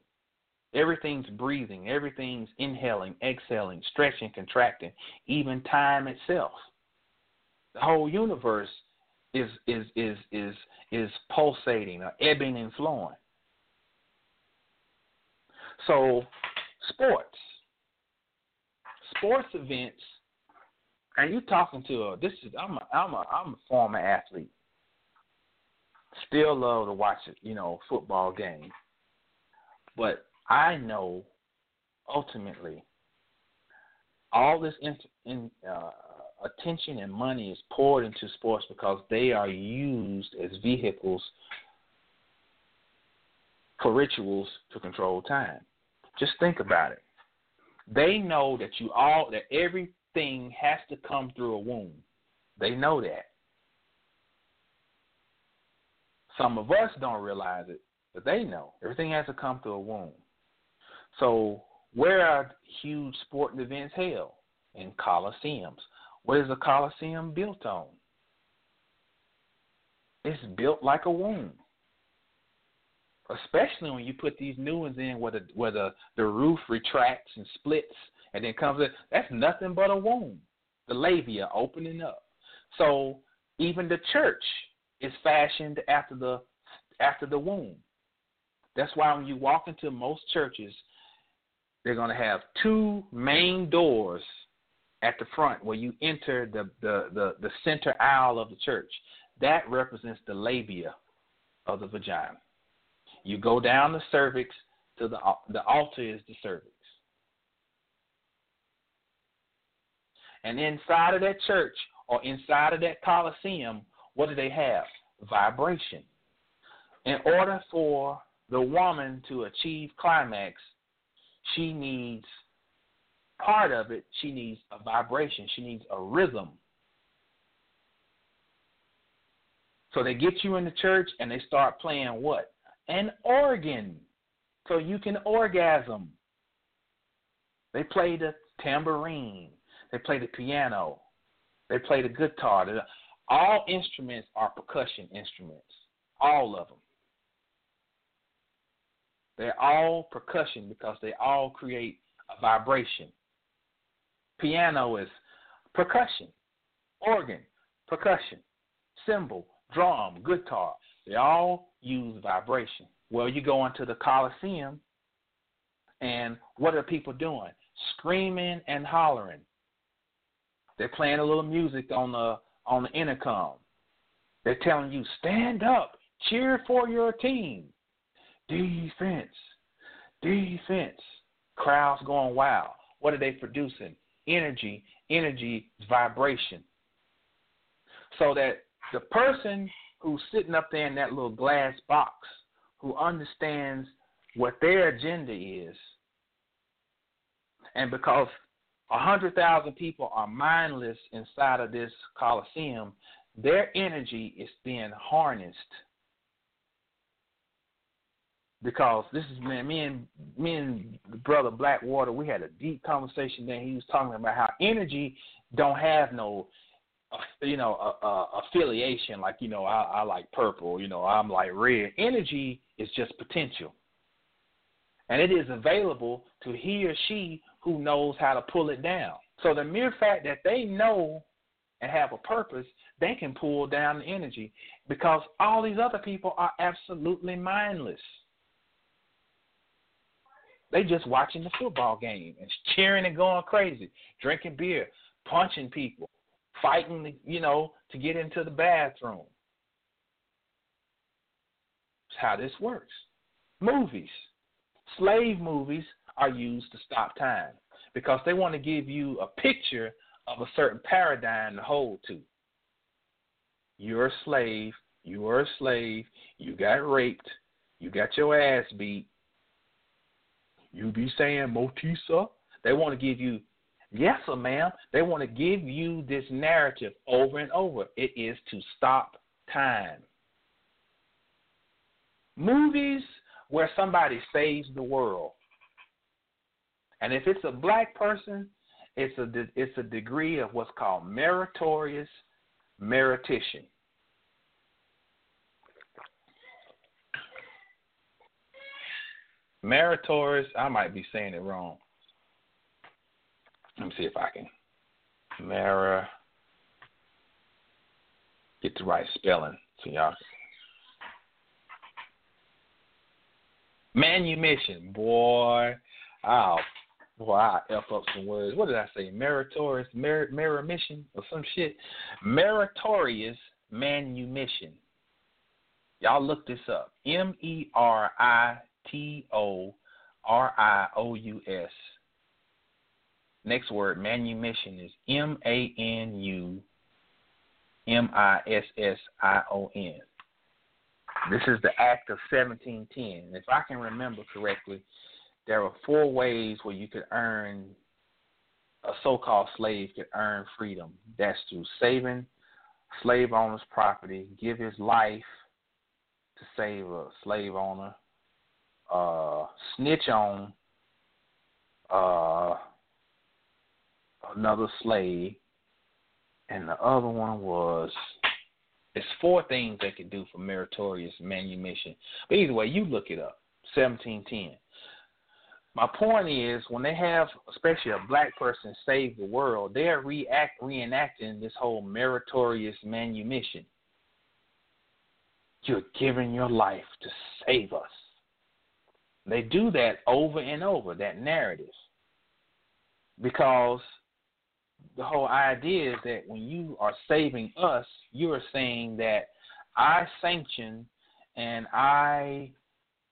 Everything's breathing, everything's inhaling, exhaling, stretching, contracting, even time itself. The whole universe is is is is is pulsating or ebbing and flowing. So, sports, sports events, and you talking to a this is I'm a I'm a I'm a former athlete. Still love to watch, you know, football game. But I know ultimately all this in, in uh, attention and money is poured into sports because they are used as vehicles for rituals to control time. Just think about it. They know that you all that everything has to come through a womb. They know that. Some of us don't realize it, but they know. Everything has to come through a womb. So where are huge sporting events held? In coliseums. What is a coliseum built on? It's built like a womb. Especially when you put these new ones in where the where the, the roof retracts and splits and then comes in. That's nothing but a womb. The labia opening up. So even the church is fashioned after the after the womb. That's why when you walk into most churches, they're going to have two main doors at the front where you enter the, the, the, the center aisle of the church. That represents the labia of the vagina. You go down the cervix to the the altar is the cervix. And inside of that church or inside of that coliseum, what do they have? Vibration. In order for the woman to achieve climax, she needs part of it, she needs a vibration, she needs a rhythm. So they get you in the church and they start playing what? An organ. So you can orgasm. They play the tambourine. They play the piano. They play the guitar. All instruments are percussion instruments. All of them. They're all percussion because they all create a vibration. Piano is percussion, organ, percussion, cymbal, drum, guitar. They all use vibration. Well, you go into the Coliseum, and what are people doing? Screaming and hollering. They're playing a little music on the on the intercom. They're telling you, stand up, cheer for your team. Defense. Defense. Crowds going wild. What are they producing? Energy. Energy vibration. So that the person who's sitting up there in that little glass box, who understands what their agenda is, and because a hundred thousand people are mindless inside of this coliseum, their energy is being harnessed because this is man, me and me and brother Blackwater, we had a deep conversation. Then he was talking about how energy don't have no, you know, uh, uh, affiliation. Like you know, I, I like purple. You know, I'm like red. Energy is just potential, and it is available to he or she who knows how to pull it down. So the mere fact that they know and have a purpose, they can pull down the energy because all these other people are absolutely mindless. They just watching the football game and cheering and going crazy, drinking beer, punching people, fighting, you know, to get into the bathroom. That's how this works. Movies. Slave movies are used to stop time because they want to give you a picture of a certain paradigm to hold to. You're a slave. You are a slave. You got raped. You got your ass beat. You be saying Motisa. They want to give you, yes, sir, ma'am. They want to give you this narrative over and over. It is to stop time. Movies where somebody saves the world. And if it's a black person, it's a it's a degree of what's called meritorious meritician. Meritorious, I might be saying it wrong. Let me see if I can. Mara. Get the right spelling so y'all. Manumission, boy. I'll boy, I F up some words. What did I say? Meritorious, merit, mission or some shit. Meritorious manumission. Y'all look this up. M E R I T O R I O U S. Next word, manumission is M A N U M I S S I O N. This is the Act of 1710. If I can remember correctly, there were four ways where you could earn, a so called slave could earn freedom. That's through saving slave owner's property, give his life to save a slave owner, uh, snitch on uh, another slave, and the other one was it's four things they could do for meritorious manumission. But either way, you look it up. Seventeen ten. My point is, when they have, especially a black person, save the world, they are react, reenacting this whole meritorious manumission. You're giving your life to save us. They do that over and over, that narrative. Because the whole idea is that when you are saving us, you are saying that I sanction and I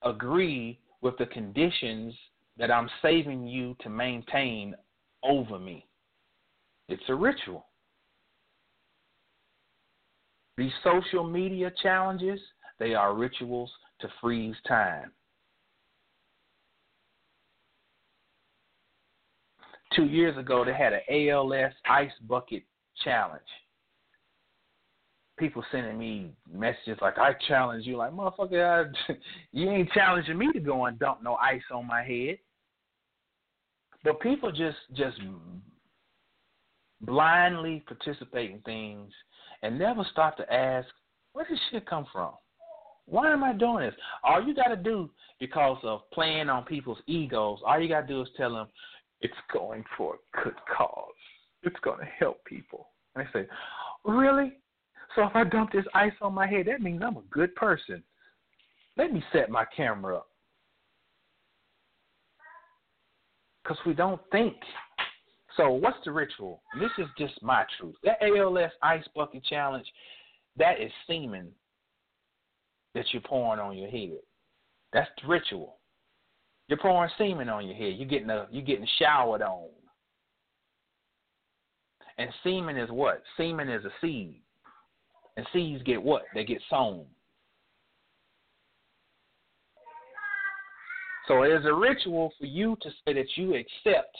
agree with the conditions that I'm saving you to maintain over me. It's a ritual. These social media challenges, they are rituals to freeze time. Two years ago, they had an ALS ice bucket challenge. People sending me messages like, I challenge you. Like, motherfucker, I, you ain't challenging me to go and dump no ice on my head. But people just just blindly participate in things and never stop to ask, where did shit come from? Why am I doing this? All you got to do because of playing on people's egos, all you got to do is tell them it's going for a good cause. It's going to help people. And they say, really? So if I dump this ice on my head, that means I'm a good person. Let me set my camera up. Because we don't think. So what's the ritual? This is just my truth. That ALS ice bucket challenge, that is semen that you're pouring on your head. That's the ritual. You're pouring semen on your head. You're getting a, you're getting showered on. And semen is what? Semen is a seed. And seeds get what? They get sown. So it is a ritual for you to say that you accept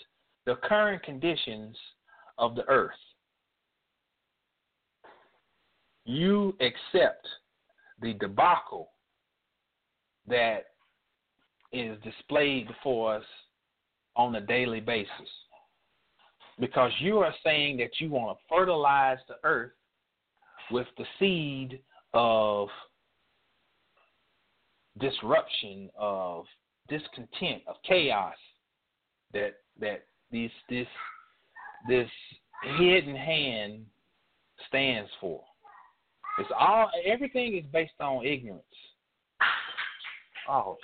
the current conditions of the earth. You accept the debacle that is displayed before us on a daily basis. Because you are saying that you want to fertilize the earth with the seed of disruption, of discontent, of chaos that that this this this hidden hand stands for. It's all everything is based on ignorance. Oh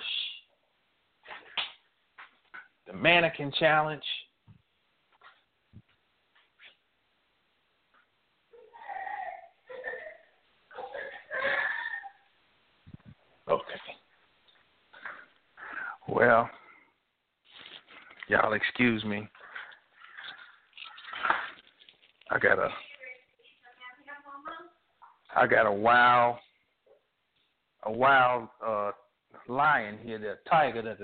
the mannequin challenge. Okay. Well, y'all excuse me. I got a I got a wild a wild uh lion here, the tiger that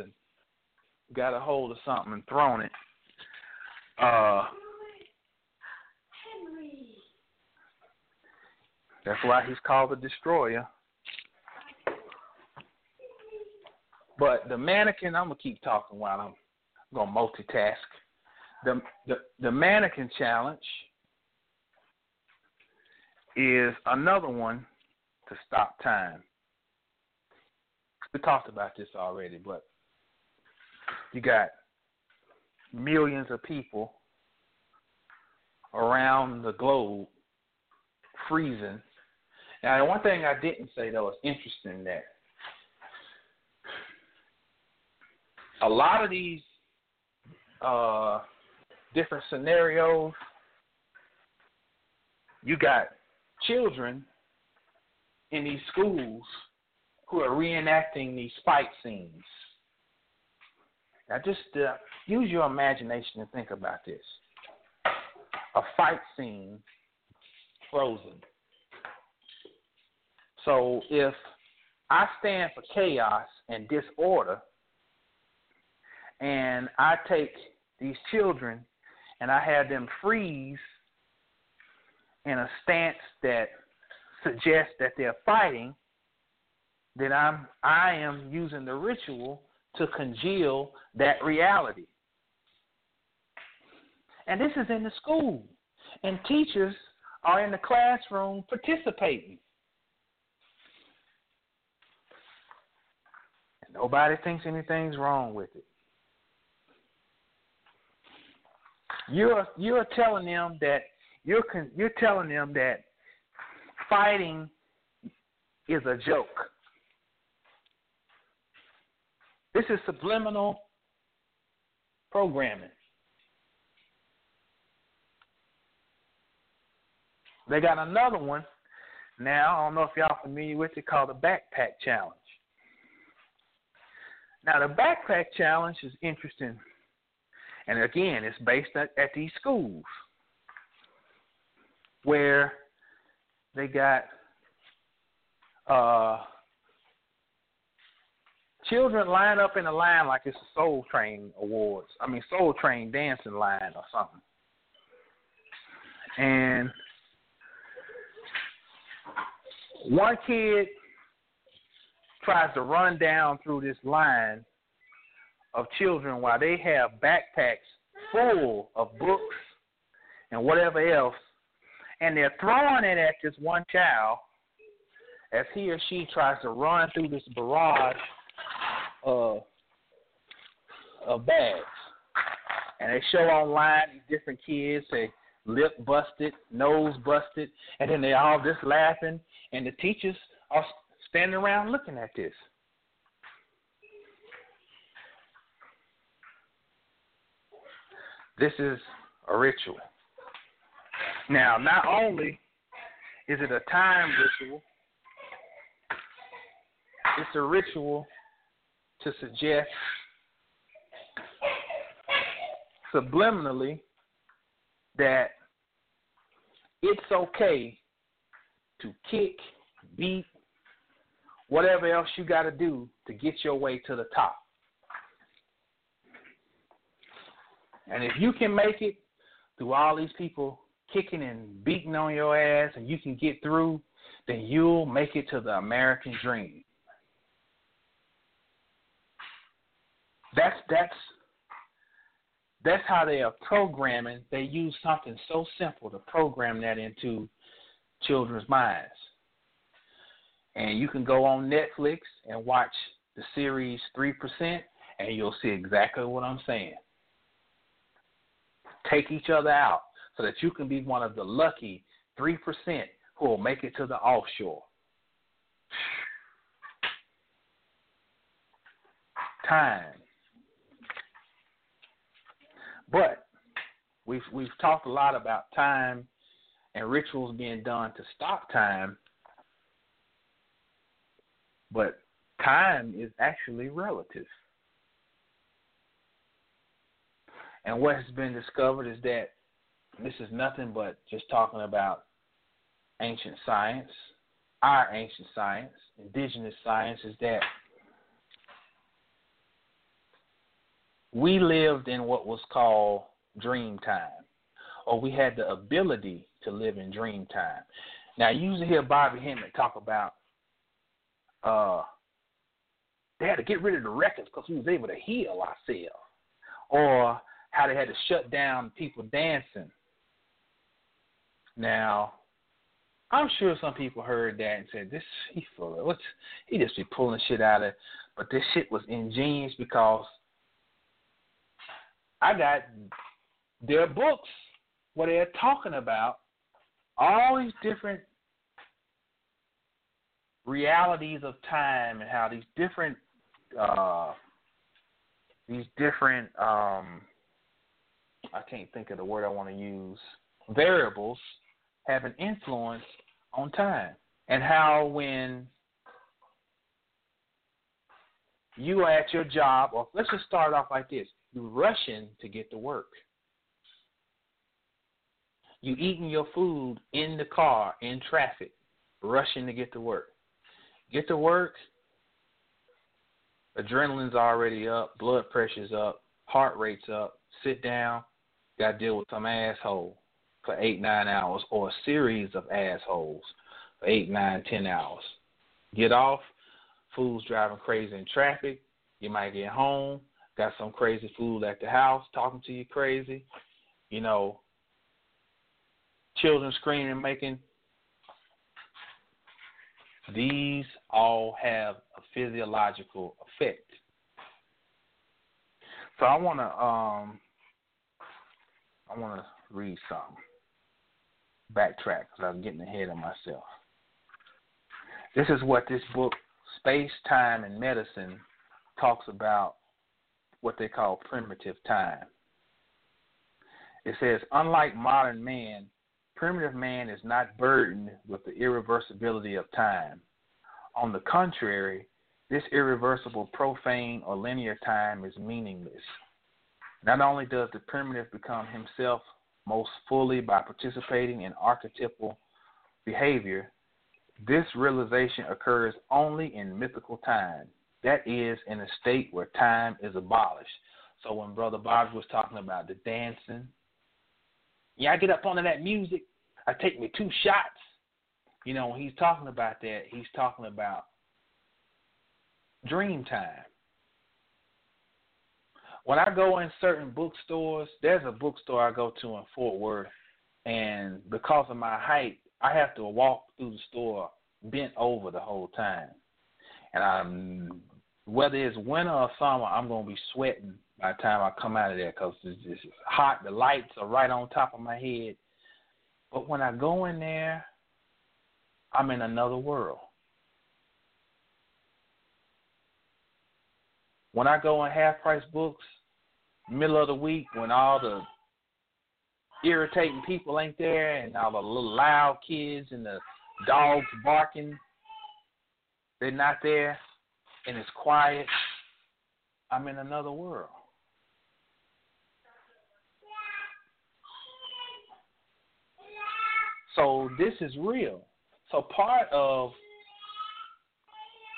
got a hold of something and thrown it. Uh, that's why he's called the destroyer. But the mannequin, I'm gonna keep talking while I'm, gonna multitask. The, the the mannequin challenge is another one to stop time. We talked about this already, but you got millions of people around the globe freezing. Now, one thing I didn't say though is interesting that a lot of these uh, different scenarios, you got children in these schools who are reenacting these fight scenes. Now, just uh, use your imagination and think about this. A fight scene frozen. So if I stand for chaos and disorder, and I take these children and I have them freeze in a stance that suggests that they're fighting, then I'm I am using the ritual to congeal that reality. And this is in the school. And teachers are in the classroom participating. And nobody thinks anything's wrong with it. You're you're telling them that you're you're telling them that fighting is a joke. This is subliminal programming. They got another one now. I don't know if y'all familiar with it called the Backpack Challenge. Now, the Backpack Challenge is interesting. And again, it's based at, at these schools where they got uh, children line up in a line like it's a Soul Train Awards. I mean, Soul Train dancing line or something. And one kid tries to run down through this line of children while they have backpacks full of books and whatever else, and they're throwing it at this one child as he or she tries to run through this barrage of, of bags. And they show online these different kids, they lip busted, nose busted, and then they all just laughing, and the teachers are standing around looking at this. This is a ritual. Now, not only is it a time ritual, it's a ritual to suggest subliminally that it's okay to kick, beat, whatever else you got to do to get your way to the top. And if you can make it through all these people kicking and beating on your ass and you can get through, then you'll make it to the American dream. That's that's that's how they are programming. They use something so simple to program that into children's minds. And you can go on Netflix and watch the series 3%, and you'll see exactly what I'm saying. Take each other out so that you can be one of the lucky 3% who will make it to the offshore. Time. But we've we've talked a lot about time and rituals being done to stop time. But time is actually relative. And what has been discovered is that this is nothing but just talking about ancient science, our ancient science, indigenous science, is that we lived in what was called dream time, or we had the ability to live in dream time. Now, you usually hear Bobby Hemmitt talk about uh, they had to get rid of the records because we was able to heal ourselves, or how they had to shut down people dancing. Now, I'm sure some people heard that and said, "This he full of what's he just be pulling shit out of." But this shit was ingenious because I got their books where they're talking about all these different realities of time and how these different uh, these different um, I can't think of the word I want to use variables have an influence on time and how when you are at your job, or let's just start off like this: you're rushing to get to work. You eating your food in the car in traffic, rushing to get to work. Get to work, adrenaline's already up, blood pressure's up, heart rate's up. Sit down, got to deal with some asshole for eight, nine hours, or a series of assholes for eight, nine, ten hours. Get off, fool's driving crazy in traffic. You might get home, got some crazy fool at the house talking to you crazy. You know, children screaming, making. These all have a physiological effect. So I want to um I want to read something. Backtrack because I'm getting ahead of myself. This is what this book, Space, Time, and Medicine, talks about what they call primitive time. It says, unlike modern man, primitive man is not burdened with the irreversibility of time. On the contrary, this irreversible, profane, or linear time is meaningless. Not only does the primitive become himself most fully by participating in archetypal behavior, this realization occurs only in mythical time. That is, in a state where time is abolished. So when Brother Bob was talking about the dancing, yeah, I get up onto that music, I take me two shots. You know, when he's talking about that, he's talking about dream time. When I go in certain bookstores, there's a bookstore I go to in Fort Worth, and because of my height, I have to walk through the store bent over the whole time. And I'm whether it's winter or summer, I'm gonna be sweating by the time I come out of there because it's just hot. The lights are right on top of my head. But when I go in there, I'm in another world. When I go in half price books, middle of the week, when all the irritating people ain't there and all the little loud kids and the dogs barking, they're not there and it's quiet, I'm in another world. So this is real. So part of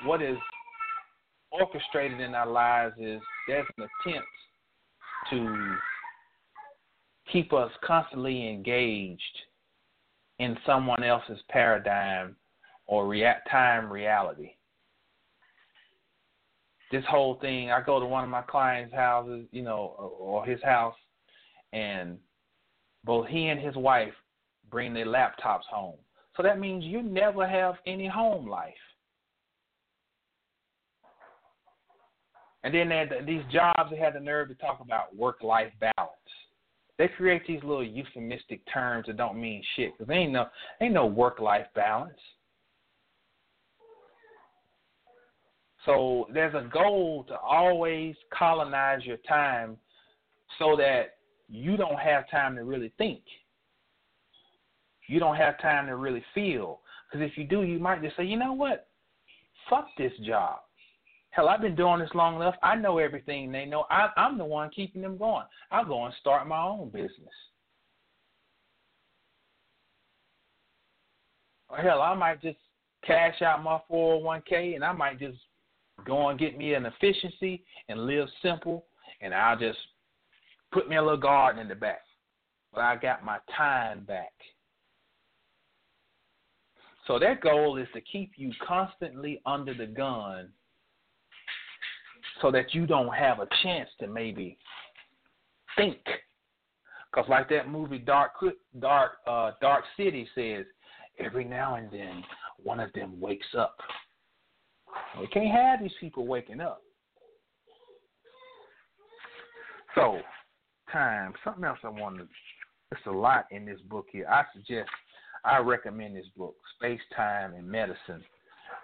what is orchestrated in our lives is there's an attempt to keep us constantly engaged in someone else's paradigm or react time reality. This whole thing, I go to one of my clients' houses, you know, or his house, and both he and his wife bring their laptops home. So that means you never have any home life. And then they had these jobs, they had the nerve to talk about work-life balance. They create these little euphemistic terms that don't mean shit because ain't no ain't no work-life balance. So there's a goal to always colonize your time so that you don't have time to really think. You don't have time to really feel. Because if you do, you might just say, you know what? Fuck this job. Hell, I've been doing this long enough. I know everything they know. I, I'm the one keeping them going. I'll go and start my own business. Or hell, I might just cash out my 401k and I might just go and get me an efficiency and live simple and I'll just put me a little garden in the back. But I got my time back. So their goal is to keep you constantly under the gun so that you don't have a chance to maybe think. Because like that movie Dark Dark uh, Dark City says, every now and then one of them wakes up. We can't have these people waking up. So, time. Something else I wanted. There's a lot in this book here. I suggest, I recommend this book, Space, Time, and Medicine.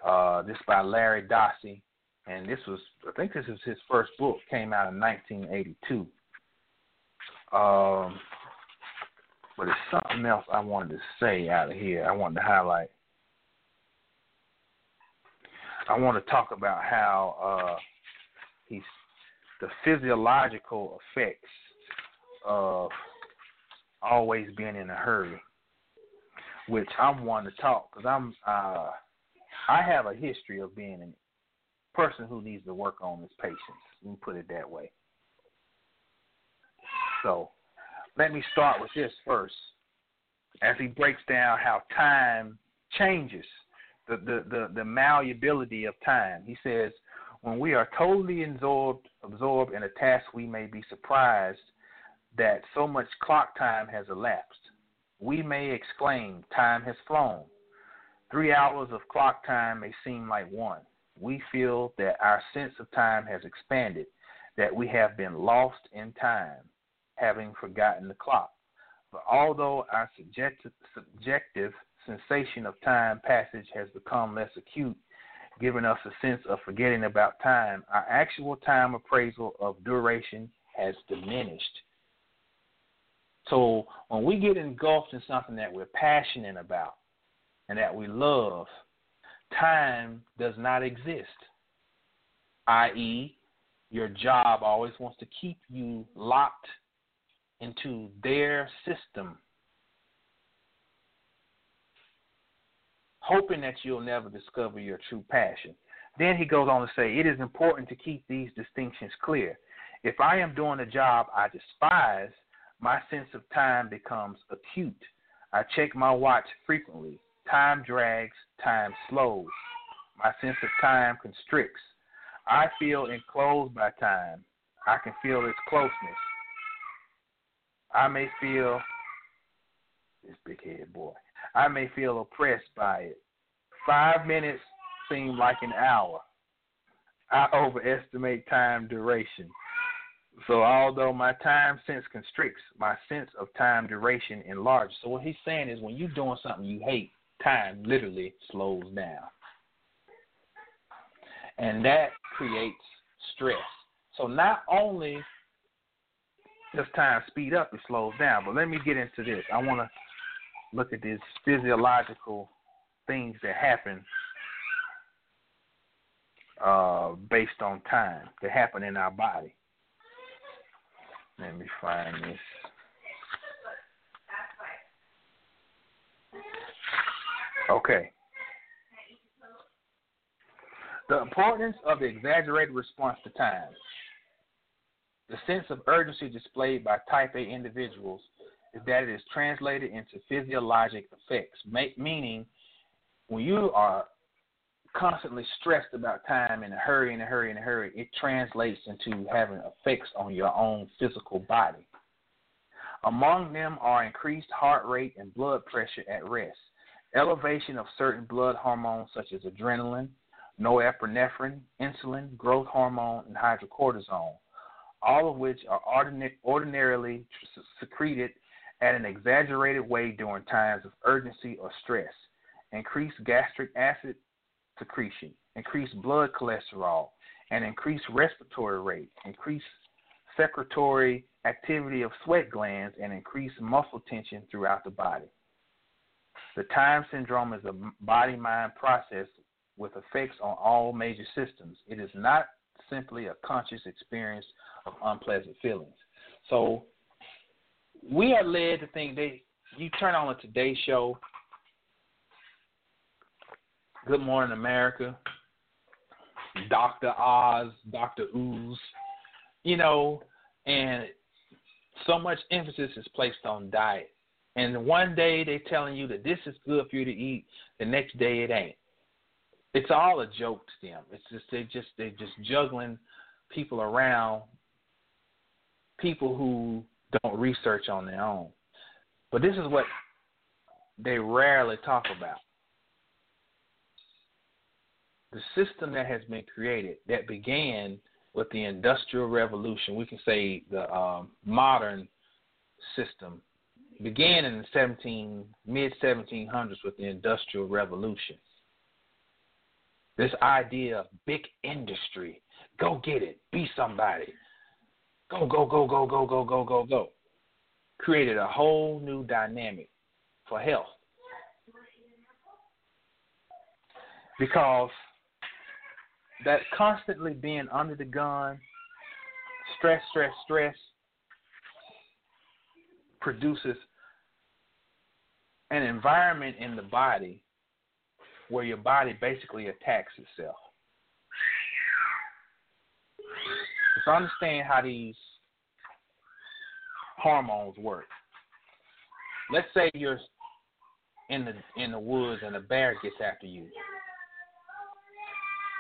Uh, this by Larry Dossey and this was I think this is his first book. Came out in 1982. Um, but it's something else I wanted to say out of here. I wanted to highlight. I want to talk about how uh, he's the physiological effects of always being in a hurry, which I'm one to talk because I'm uh, I have a history of being a person who needs to work on his patience. Let me put it that way. So let me start with this first, as he breaks down how time changes, the the the, the malleability of time. He says, when we are totally absorbed absorbed in a task, we may be surprised that so much clock time has elapsed. We may exclaim, Time has flown. Three hours of clock time may seem like one. We feel that our sense of time has expanded, that we have been lost in time, having forgotten the clock. But although our subjective, subjective sensation of time passage has become less acute, giving us a sense of forgetting about time, our actual time appraisal of duration has diminished. So when we get engulfed in something that we're passionate about and that we love, time does not exist. I.e., your job always wants to keep you locked into their system, hoping that you'll never discover your true passion. Then he goes on to say, It is important to keep these distinctions clear. If I am doing a job I despise, my sense of time becomes acute. I check my watch frequently. Time drags, time slows. My sense of time constricts. I feel enclosed by time. I can feel its closeness. I may feel this big head boy. I may feel oppressed by it. Five minutes seem like an hour. I overestimate time duration. So although my time sense constricts, my sense of time duration enlarges. So what he's saying is when you're doing something you hate, time literally slows down. And that creates stress. So not only does time speed up, it slows down. But let me get into this. I want to look at these physiological things that happen uh, based on time that happen in our body. Let me find this. Okay. The importance of the exaggerated response to time. The sense of urgency displayed by type A individuals is that it is translated into physiologic effects, meaning when you are constantly stressed about time and a hurry, in a hurry, in a hurry, it translates into having effects on your own physical body. Among them are increased heart rate and blood pressure at rest, elevation of certain blood hormones such as adrenaline, norepinephrine, insulin, growth hormone, and hydrocortisone, all of which are ordinarily secreted at an exaggerated way during times of urgency or stress. Increased gastric acid secretion, increased blood cholesterol, and increased respiratory rate, increased secretory activity of sweat glands, and increased muscle tension throughout the body. The time syndrome is a body mind process with effects on all major systems. It is not simply a conscious experience of unpleasant feelings. So we are led to think they you turn on a Today Show Good Morning America, Dr. Oz, Dr. Ooze, you know, and so much emphasis is placed on diet. And one day they're telling you that this is good for you to eat, the next day it ain't. It's all a joke to them. It's just they just they're just juggling people around people who don't research on their own. But this is what they rarely talk about. The system that has been created that began with the industrial revolution we can say the um, modern system began in the 17 mid 1700s with the industrial revolution. This idea of big industry go get it be somebody go go go go go go go go go created a whole new dynamic for health because that constantly being under the gun, stress, stress, stress, produces an environment in the body where your body basically attacks itself. So understand how these hormones work. Let's say you're in the in the woods and a bear gets after you.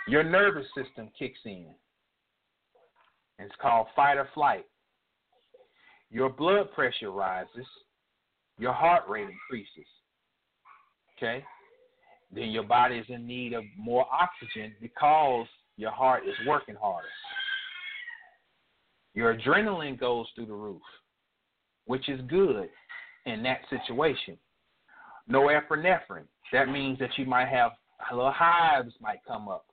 Your nervous system kicks in. It's called fight or flight. Your blood pressure rises, your heart rate increases. Okay? Then your body is in need of more oxygen because your heart is working harder. Your adrenaline goes through the roof, which is good in that situation. Norepinephrine. That means that you might have a little hives might come up.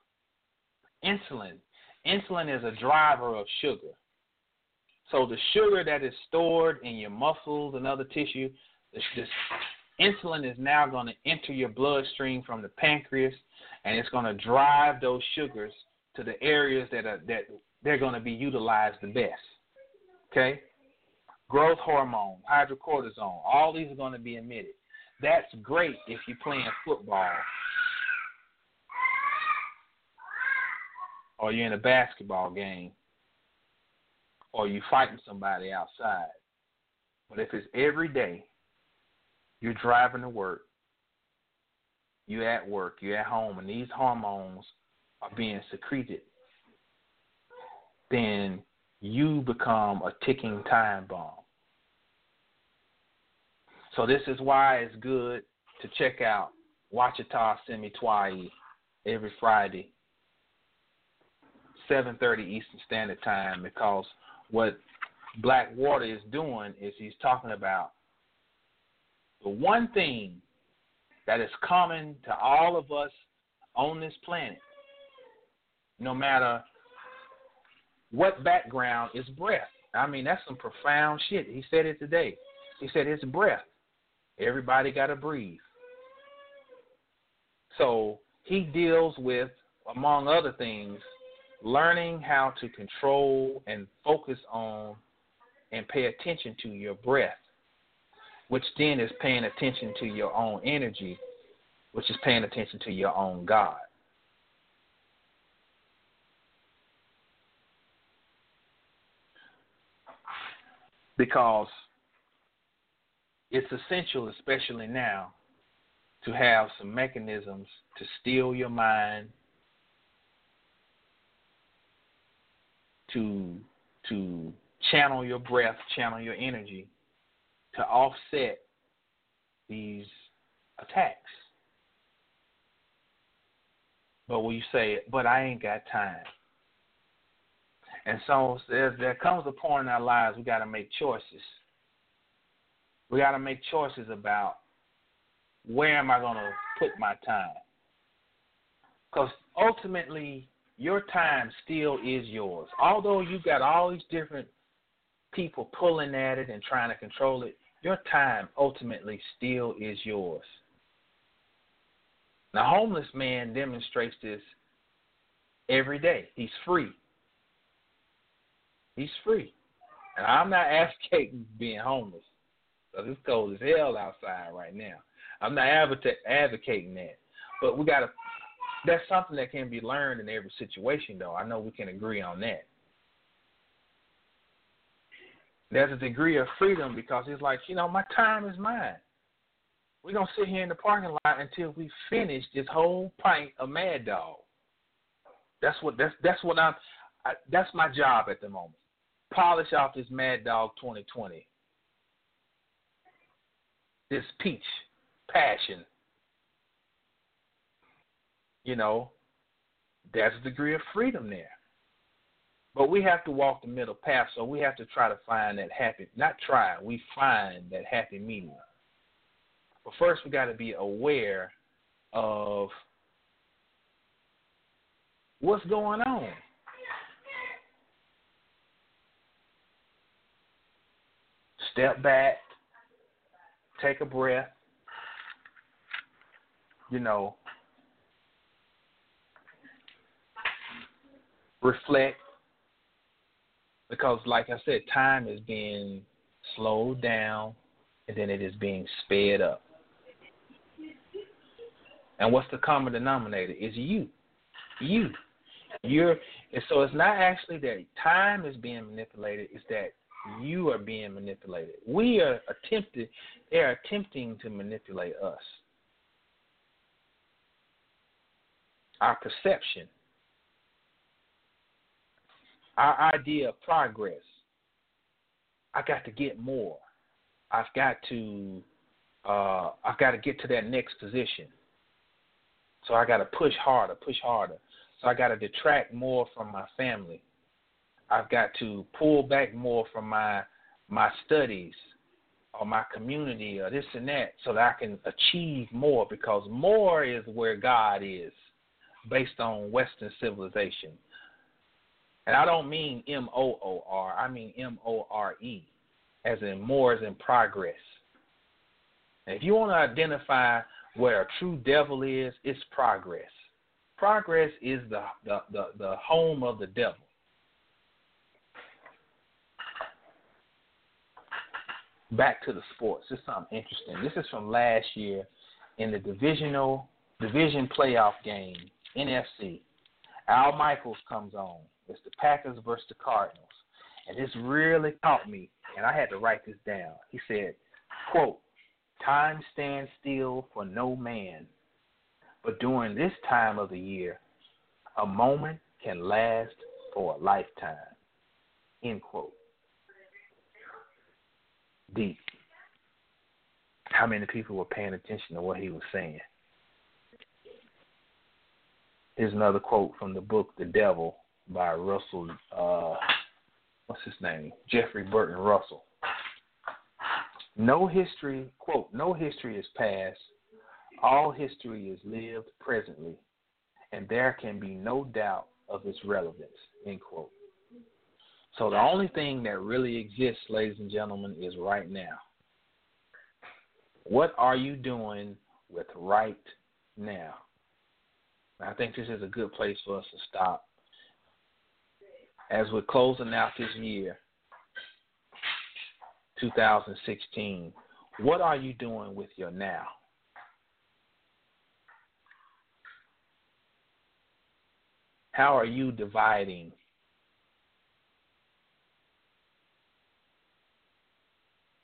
Insulin. Insulin is a driver of sugar. So the sugar that is stored in your muscles and other tissue, this, this insulin is now going to enter your bloodstream from the pancreas, and it's going to drive those sugars to the areas that are that they're going to be utilized the best. Okay? Growth hormone, hydrocortisone, all these are going to be emitted. That's great if you're playing football or you're in a basketball game or you're fighting somebody outside. But if it's every day, you're driving to work, you're at work, you're at home, and these hormones are being secreted, then you become a ticking time bomb. So this is why it's good to check out Wachita Semi Twai every Friday, 7:30 Eastern Standard Time, because what Blackwater is doing is he's talking about the one thing that is common to all of us on this planet, no matter what background, is breath. I mean, that's some profound shit. He said it today. He said it's breath. Everybody got to breathe. So he deals with, among other things, learning how to control and focus on and pay attention to your breath, which then is paying attention to your own energy, which is paying attention to your own God. Because it's essential, especially now, to have some mechanisms to still your mind, to to channel your breath, channel your energy to offset these attacks. But when you say, it but I ain't got time. And so there, there comes a point in our lives we got to make choices. We got to make choices about where am I going to put my time. Because ultimately, your time still is yours. Although you've got all these different people pulling at it and trying to control it, your time ultimately still is yours. The homeless man demonstrates this every day. He's free. He's free. And I'm not advocating being homeless. Because it's cold as hell outside right now. I'm not advocating that. But we got to that's something that can be learned in every situation, though. I know we can agree on that. There's a degree of freedom because it's like, you know, my time is mine. We're gonna sit here in the parking lot until we finish this whole pint of Mad Dog. That's what that's that's what I'm. I, that's my job at the moment. Polish off this Mad Dog 2020. This peach passion you know, there's a degree of freedom there. But we have to walk the middle path, so we have to try to find that happy, not try, we find that happy medium. But first, we got to be aware of what's going on. Step back, take a breath, you know, reflect, because like I said, time is being slowed down and then it is being sped up. And what's the common denominator? Is you. You. You're and so it's not actually that time is being manipulated, it's that you are being manipulated. We are attempted they are attempting to manipulate us. Our perception, our idea of progress. I got to get more. I've got to uh, I've got to get to that next position. So I got to push harder, push harder. So I got to detract more from my family. I've got to pull back more from my my studies or my community or this and that so that I can achieve more because more is where God is based on Western civilization. And I don't mean M O O R, I mean M O R E, as in more as in progress. And if you want to identify where a true devil is, it's progress. Progress is the, the, the, the home of the devil. Back to the sports. This is something interesting. This is from last year in the divisional division playoff game, NFC. Al Michaels comes on. It's the Packers versus the Cardinals. And this really caught me, and I had to write this down. He said, quote, Time stands still for no man, but during this time of the year, a moment can last for a lifetime. End quote. Deep. How many people were paying attention to what he was saying? Here's another quote from the book The Devil by Russell uh what's his name? Jeffrey Burton Russell. No history, quote, no history is past. All history is lived presently, and there can be no doubt of its relevance, end quote. So the only thing that really exists, ladies and gentlemen, is right now. What are you doing with right now? I think this is a good place for us to stop. As we're closing out this year, 2016, what are you doing with your now? How are you dividing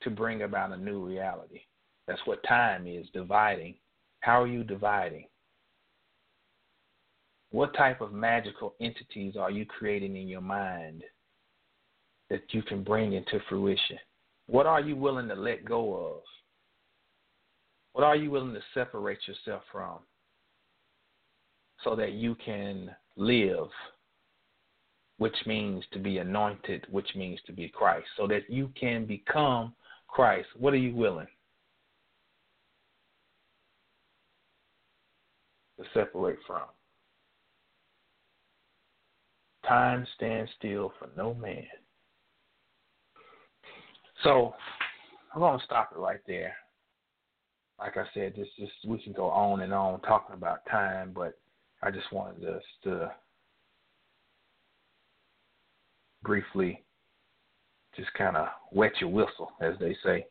to bring about a new reality? That's what time is dividing. How are you dividing? What type of magical entities are you creating in your mind that you can bring into fruition? What are you willing to let go of? What are you willing to separate yourself from so that you can live, which means to be anointed, which means to be Christ, so that you can become Christ? What are you willing to separate from? Time stands still for no man. So I'm gonna stop it right there. Like I said, this just we can go on and on talking about time, but I just wanted us to briefly just kind of wet your whistle, as they say.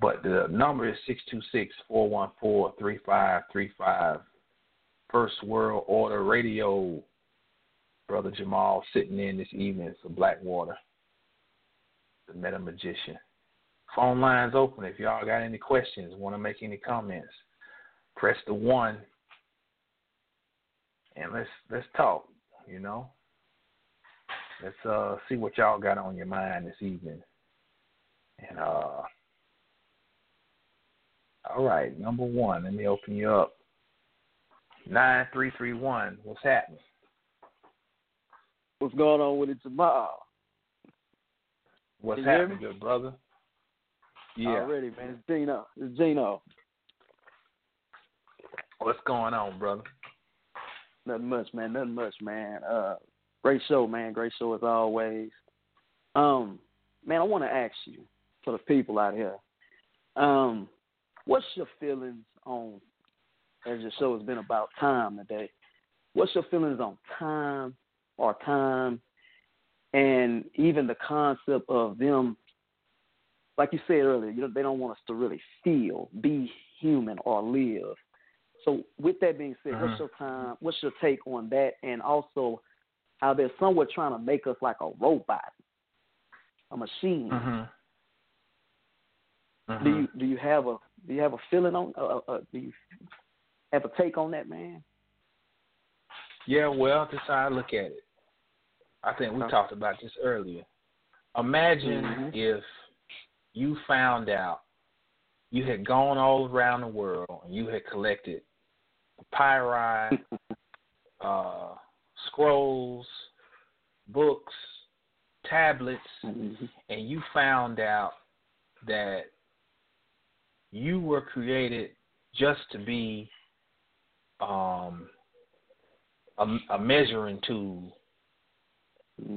But the number is six two six four one four three five three five. First World Order Radio. Brother Jamal sitting in this evening for Blackwater the Meta Magician. Phone lines open. If y'all got any questions, want to make any comments, press the one, and let's let's talk. You know, let's uh see what y'all got on your mind this evening. And uh, all right, number one. Let me open you up. Nine three three one. What's happening? What's going on with it tomorrow? What's Can you hear happening, good brother? Yeah. Already, man. It's Gino. It's Gino. What's going on, brother? Nothing much, man. Nothing much, man. Uh, great show, man. Great show as always. Um, man, I want to ask you for the people out here. Um, what's your feelings on? As your show has been about time today, what's your feelings on time or time, and even the concept of them, like you said earlier, you know, they don't want us to really feel, be human, or live. So, with that being said, what's your time? What's your take on that? And also, how they're somewhat trying to make us like a robot, a machine. Mhm. Do Mhm. you do you have a do you have a feeling on? Uh, uh, do you have a take on that, man? Yeah, well, this how I look at it. I think we Okay. talked about this earlier. Imagine Mhm. if you found out you had gone all around the world and you had collected papyri, uh, scrolls, books, tablets, Mhm. and you found out that you were created just to be um, a, a measuring tool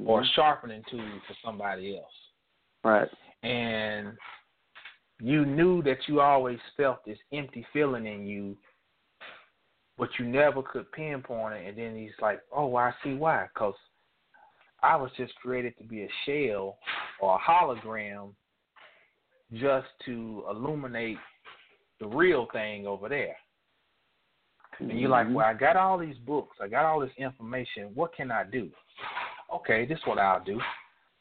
or a sharpening tool for somebody else. right. And you knew that you always felt this empty feeling in you, but you never could pinpoint it. And then he's like, oh, I see why. Because I was just created to be a shell or a hologram just to illuminate the real thing over there. And you're like, Mhm. well, I got all these books, I got all this information. What can I do? Okay, this is what I'll do.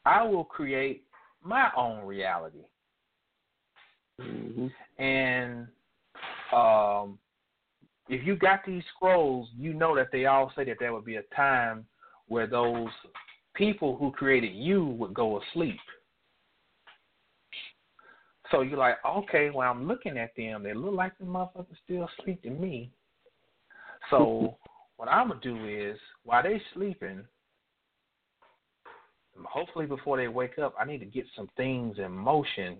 I will create my own reality. Mhm. And um, if you got these scrolls, you know that they all say that there would be a time where those people who created you would go asleep. So you're like, okay, well, I'm looking at them. They look like the motherfuckers still asleep to me. So what I'm gonna do is, while they're sleeping, hopefully before they wake up, I need to get some things in motion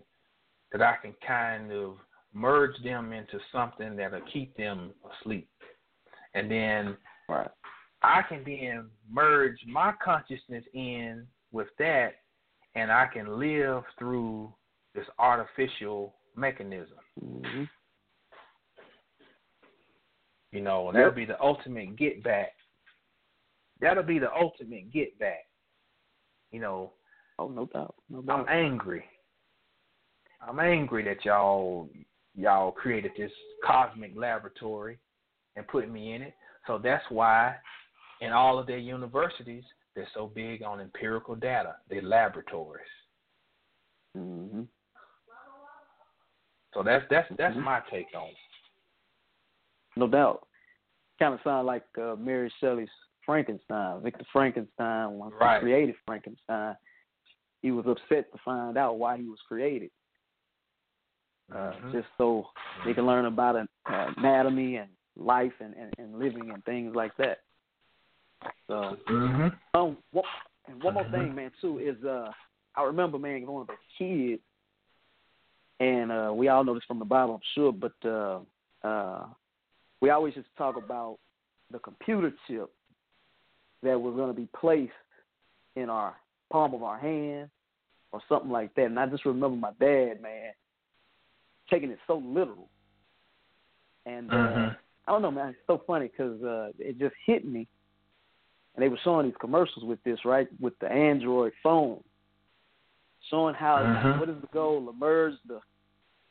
that I can kind of merge them into something that'll keep them asleep. And then Right. I can then merge my consciousness in with that and I can live through this artificial mechanism. Mhm. You know, that'll Yep. be the ultimate get back. That'll be the ultimate get back. You know, Oh, no doubt. No doubt. I'm angry. I'm angry that y'all y'all created this cosmic laboratory and put me in it. So that's why in all of their universities they're so big on empirical data, their laboratories. Mhm. So that's that's that's Mhm. my take on it. No doubt. Kind of sound like uh, Mary Shelley's Frankenstein. Victor Frankenstein, when Right. he created Frankenstein, he was upset to find out why he was created. Uh, Mhm. Just so they can learn about uh, anatomy and life and, and, and living and things like that. So, Mhm. um, one, and one more Mhm. thing, man, too, is uh, I remember, man, going as a kid, and uh, we all know this from the Bible, I'm sure, but uh, uh, we always just talk about the computer chip that was going to be placed in our palm of our hand or something like that. And I just remember my dad, man, taking it so literal. And uh, Mhm. I don't know, man. It's so funny because uh, it just hit me. And they were showing these commercials with this, right? With the Android phone, showing how Mhm. what is the goal? To merge the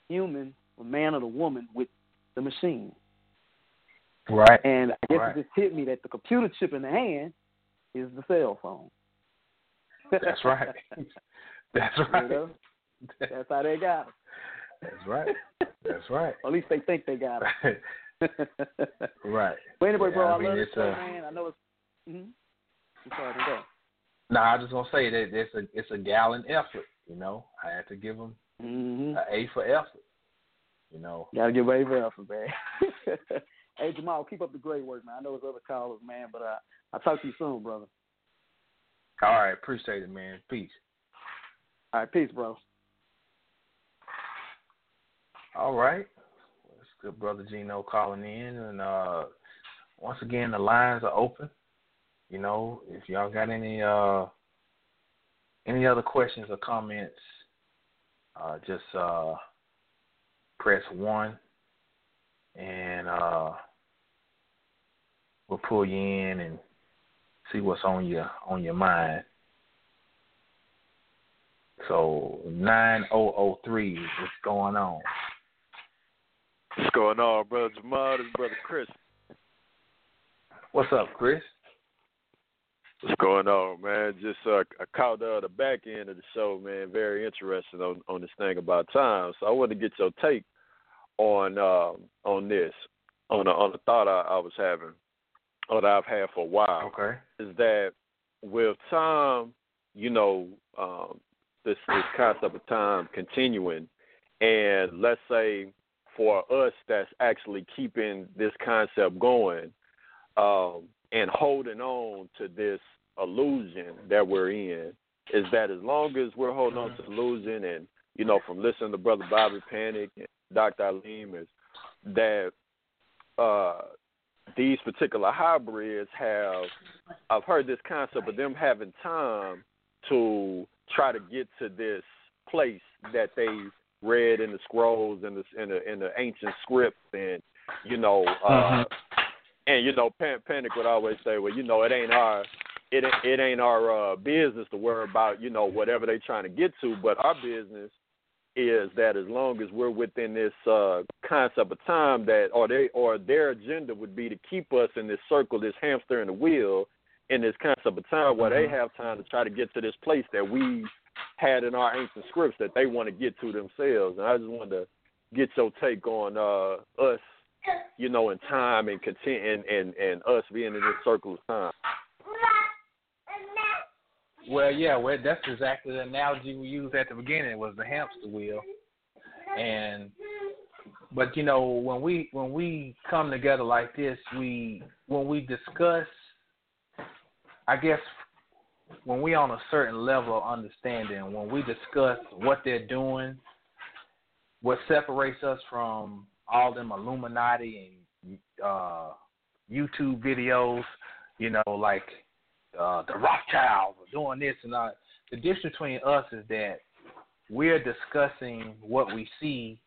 human, the man or the woman, with the machine. Right. And I guess Right. it just hit me that the computer chip in the hand is the cell phone. That's right. That's You right. know? That's how they got it. That's right. That's right. Or at least they think they got it. right. But anyway, bro, Yeah, I I, mean, love this it's a- man. I know it's. Mm-hmm. I'm sorry, to go. No, I was just gonna say that it's a it's a gallon effort. You know, I had to give them Mm-hmm. an A for effort. You know, Gotta give Ava effort, man. hey, Jamal, keep up the great work, man. I know it's other callers, man, but uh, I'll talk to you soon, brother. all right, appreciate it, man. Peace. All right, peace, bro. All right, it's good, brother Gino calling in, and uh, once again the lines are open. You know, if y'all got any uh any other questions or comments, uh, just uh press one, and uh we'll pull you in and see what's on your on your mind. So nine oh oh three, what's going on? What's going on, brother Jamal? This is brother Chris. What's up, Chris? What's going on, man? Just uh, I caught uh, the back end of the show, man. Very interesting on on this thing about time. So I want to get your take on um, on this, on a, on a thought I, I was having, or that I've had for a while. Okay. Is that with time, you know, um, this this concept of time continuing, and let's say for us that's actually keeping this concept going um, and holding on to this illusion that we're in is that as long as we're holding on to the illusion and you know from listening to brother Bobby Panic and Dr. Aleem is that uh, these particular hybrids have I've heard this concept of them having time to try to get to this place that they read in the scrolls and the in the in the ancient script and you know uh and you know Pan, Panic would always say well you know it ain't our it ain't- it ain't our uh business to worry about you know whatever they trying to get to but our business is that as long as we're within this uh concept of time that or they or their agenda would be to keep us in this circle this hamster in the wheel in this concept of time where they have time to try to get to this place that we had in our ancient scripts that they want to get to themselves. And I just wanted to get your take on uh, us, you know, in time and content and, and, and us being in this circle of time. Well, yeah, well, that's exactly the analogy we used at the beginning was the hamster wheel, and but you know when we when we come together like this, we when we discuss, I guess when we on a certain level of understanding, when we discuss what they're doing, what separates us from all them Illuminati and uh, YouTube videos, you know, like uh, the Rothschilds are doing this and that. The difference between us is that we're discussing what we see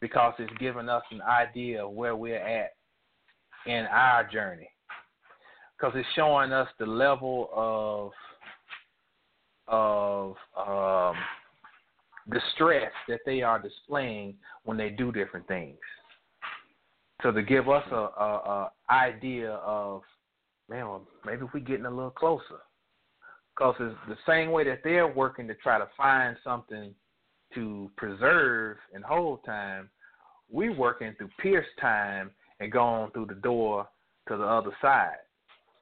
because it's giving us an idea of where we're at in our journey. Because it's showing us the level of of um, distress that they are displaying when they do different things. So to give us a, a, a idea of man, well, maybe we're getting a little closer. Because it's the same way that they're working to try to find something to preserve and hold time, we're working through pierce time and going through the door to the other side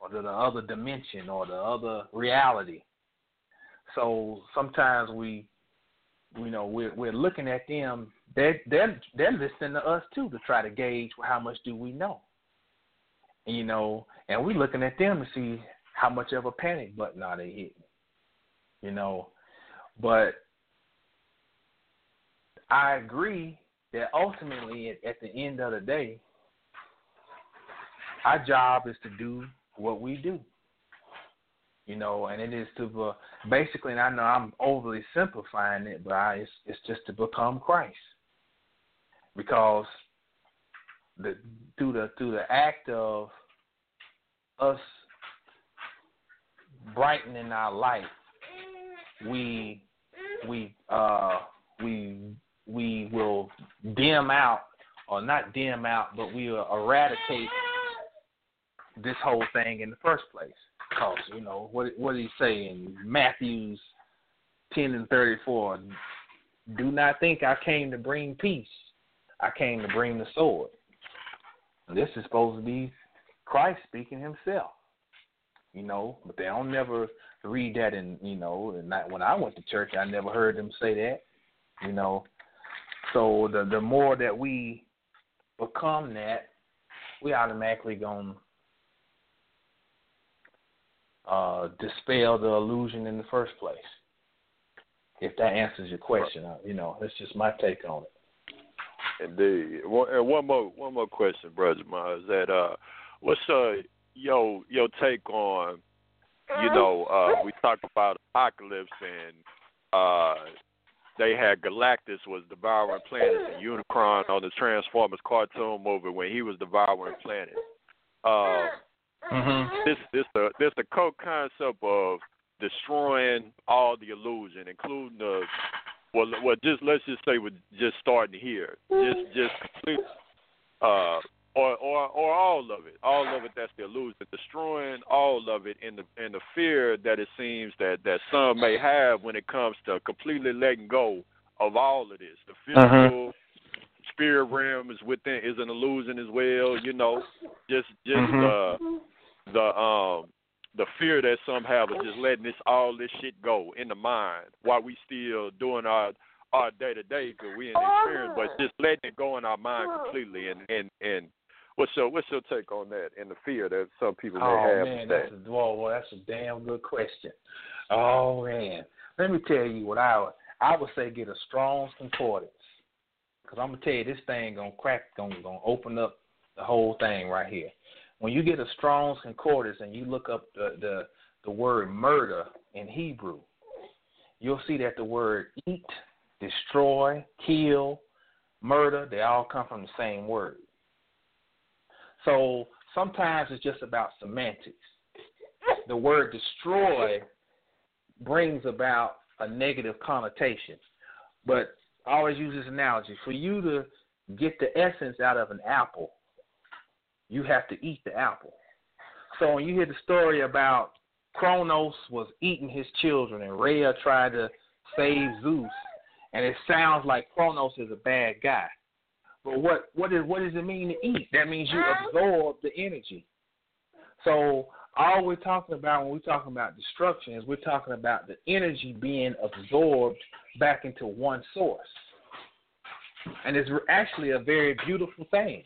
or to the other dimension or the other reality. So sometimes we, you know, we're we're looking at them. They they're they're listening to us too to try to gauge how much do we know you know, and we're looking at them to see how much of a panic button are they hitting, you know. But I agree that ultimately, at, at the end of the day, our job is to do what we do, you know, and it is to uh, basically. And I know I'm overly simplifying it, but I, it's, it's just to become Christ, because the through the through the act of us brightening our light, we we uh we we will dim out or not dim out, but we will eradicate this whole thing in the first place. Because you know what what did he say in Matthew's ten and thirty four? Do not think I came to bring peace. I came to bring the sword. This is supposed to be Christ speaking himself. You know, but they don't never read that in you know, and not when I went to church I never heard them say that. You know. So the the more that we become that, we automatically gonna uh, dispel the illusion in the first place. If that answers your question, uh, you know, that's just my take on it. Indeed. One, and one more one more question, brother Jamal, is that uh what's uh your your take on you know, uh we talk about apocalypse and uh they had Galactus was devouring planets and Unicron on the Transformers cartoon movie when he was devouring planets. Uh Mm-hmm. this this the this the core concept of destroying all the illusion, including the well, well, just let's just say we're just starting here, just just complete, uh, or or or all of it, all of it. That's the illusion, destroying all of it, in the in the fear that it seems that that some may have when it comes to completely letting go of all of this. The physical, spirit realm is within is an illusion as well. You know, just just Mhm. uh the um the fear that some have of just letting this all this shit go in the mind while we still doing our our day to day because we in the experience, but just letting it go in our mind completely. And and and what's your what's your take on that and the fear that some people may have? Oh have? man, that's that? a well, well, that's a damn good question. Oh man, let me tell you what I would I would say get a strong concordance because I'm gonna tell you this thing gonna crack gonna gonna open up the whole thing right here. When you get a Strong's concordance and you look up the the the word murder in Hebrew, you'll see that the word eat, destroy, kill, murder, they all come from the same word. So sometimes it's just about semantics. The word destroy brings about a negative connotation. But I always use this analogy. For you to get the essence out of an apple, you have to eat the apple. So when you hear the story about Kronos was eating his children and Rhea tried to save Zeus, and it sounds like Kronos is a bad guy. But what what is what does it mean to eat? That means you absorb the energy. So all we're talking about when we're talking about destruction is we're talking about the energy being absorbed back into one source. And it's actually a very beautiful thing.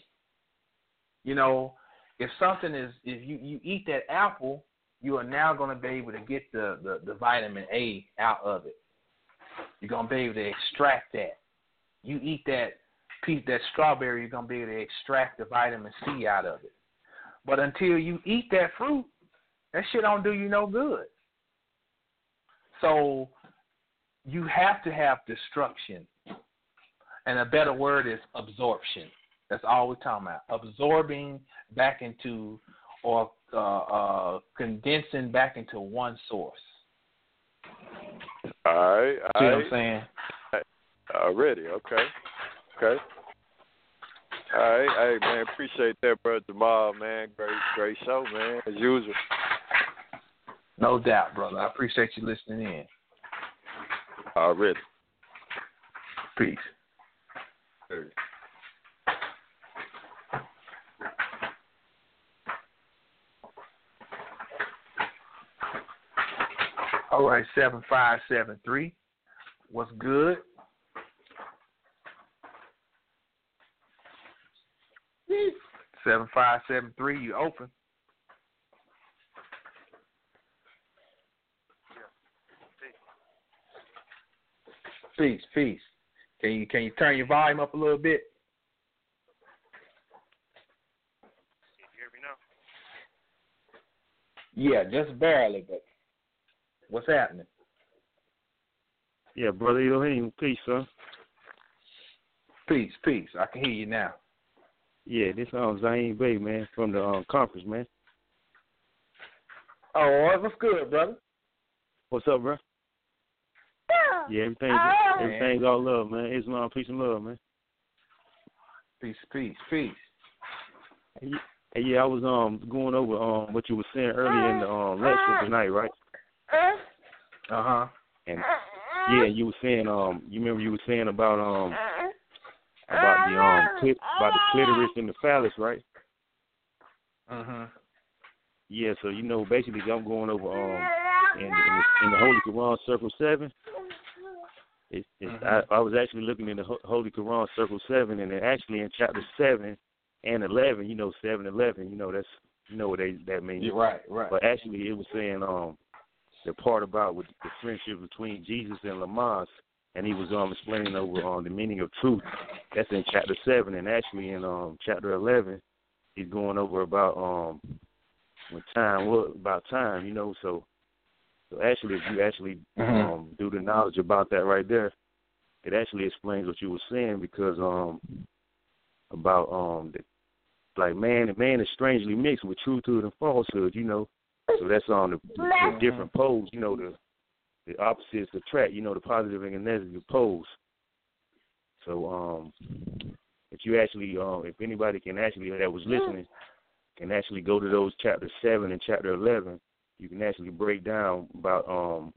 You know, if something is if you, you eat that apple, you are now going to be able to get the, the, the vitamin A out of it. You're going to be able to extract that. You eat that piece that strawberry, you're gonna be able to extract the vitamin C out of it. But until you eat that fruit, that shit don't do you no good. So you have to have destruction. And a better word is absorption. That's all we're talking about. Absorbing back into or uh, uh, condensing back into one source. All right, See all what I'm saying? Already, okay. Okay. All right, hey man, appreciate that, brother Jamal, man. Great, great show, man, as usual. No doubt, brother. I appreciate you listening in. Already. Peace. All right, seven five seven three. What's good? Seven five seven three. You open? Peace, peace. Can you can you turn your volume up a little bit? Yeah, just barely, but what's happening? Yeah, brother Elohim, peace, son. Peace, peace. I can hear you now. Yeah, this um Zayn Bey, man, from the um conference, man. Oh, what's good, brother? What's up, bro? Yeah, everything's everything's all love, man. Islam, peace and love, man. Peace, peace, peace. Hey, yeah, I was um going over um what you were saying earlier in the um lecture tonight, right? Uh huh. And yeah, you were saying um you remember you were saying about um about the um clit- about the clitoris and the phallus, right? Mhm. Yeah, so you know basically I'm going over um in, in, the, in the Holy Quran Circle Seven. It's, it's, I, I was actually looking in the Holy Quran Circle Seven, and actually in chapter seven and eleven, you know, seven eleven, you know, that's you know what they that means. You're right, right. But actually, it was saying um the part about with the friendship between Jesus and Lamaas, and he was um explaining over um the meaning of truth. That's in chapter seven, and actually in um chapter eleven, he's going over about um when time was about time, you know. So so actually, if you actually Mhm. um do the knowledge about that right there, it actually explains what you were saying because um about um the like man, man is strangely mixed with truthhood and falsehood. You know, so that's on the, the different poles. You know, the the opposites attract. You know, the positive and the negative poles. So um, if you actually, um, if anybody can actually that was listening, can actually go to those chapter seven and chapter eleven, you can actually break down about um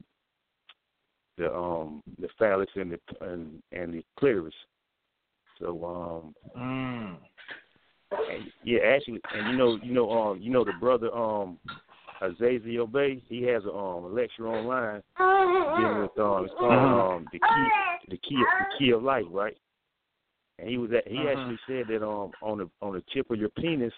the um the phallus and the and, and the clitoris. So um Mm. and, yeah, actually, and you know, you know, um, you know the brother um Azazel Bey, he has a um a lecture online dealing with um it's called Uh-huh. um the key the key the key of life, right? And he was at, he Uh-huh. actually said that um on the on the tip of your penis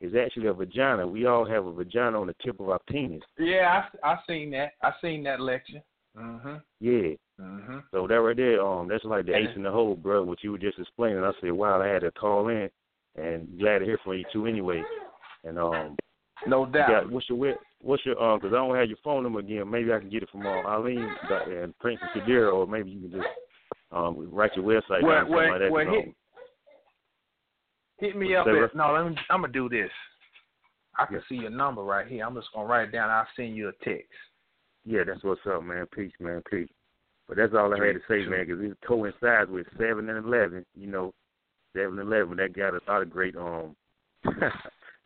is actually a vagina. We all have a vagina on the tip of our penis. Yeah, I I seen that. I seen that lecture. Mhm. Yeah. Mhm. So that right there, um, that's like the ace in the hole, bro. What you were just explaining. I said, wow, I had to call in, and glad to hear from you too, anyway. And um, No you doubt. got, what's your what's your um? Because I don't have your phone number again. Maybe I can get it from uh, Eileen and Princess Kadira, or maybe you can just um write your website Well, down something well, like that. well, hit- Hit me up at no. Let me. I'm gonna do this. I can Yeah. see your number right here. I'm just gonna write it down. I'll send you a text. yeah, that's what's up, man. Peace, man. Peace. But that's all I had to say, man, because it coincides with seven and eleven. You know, seven and eleven. That got a lot of great um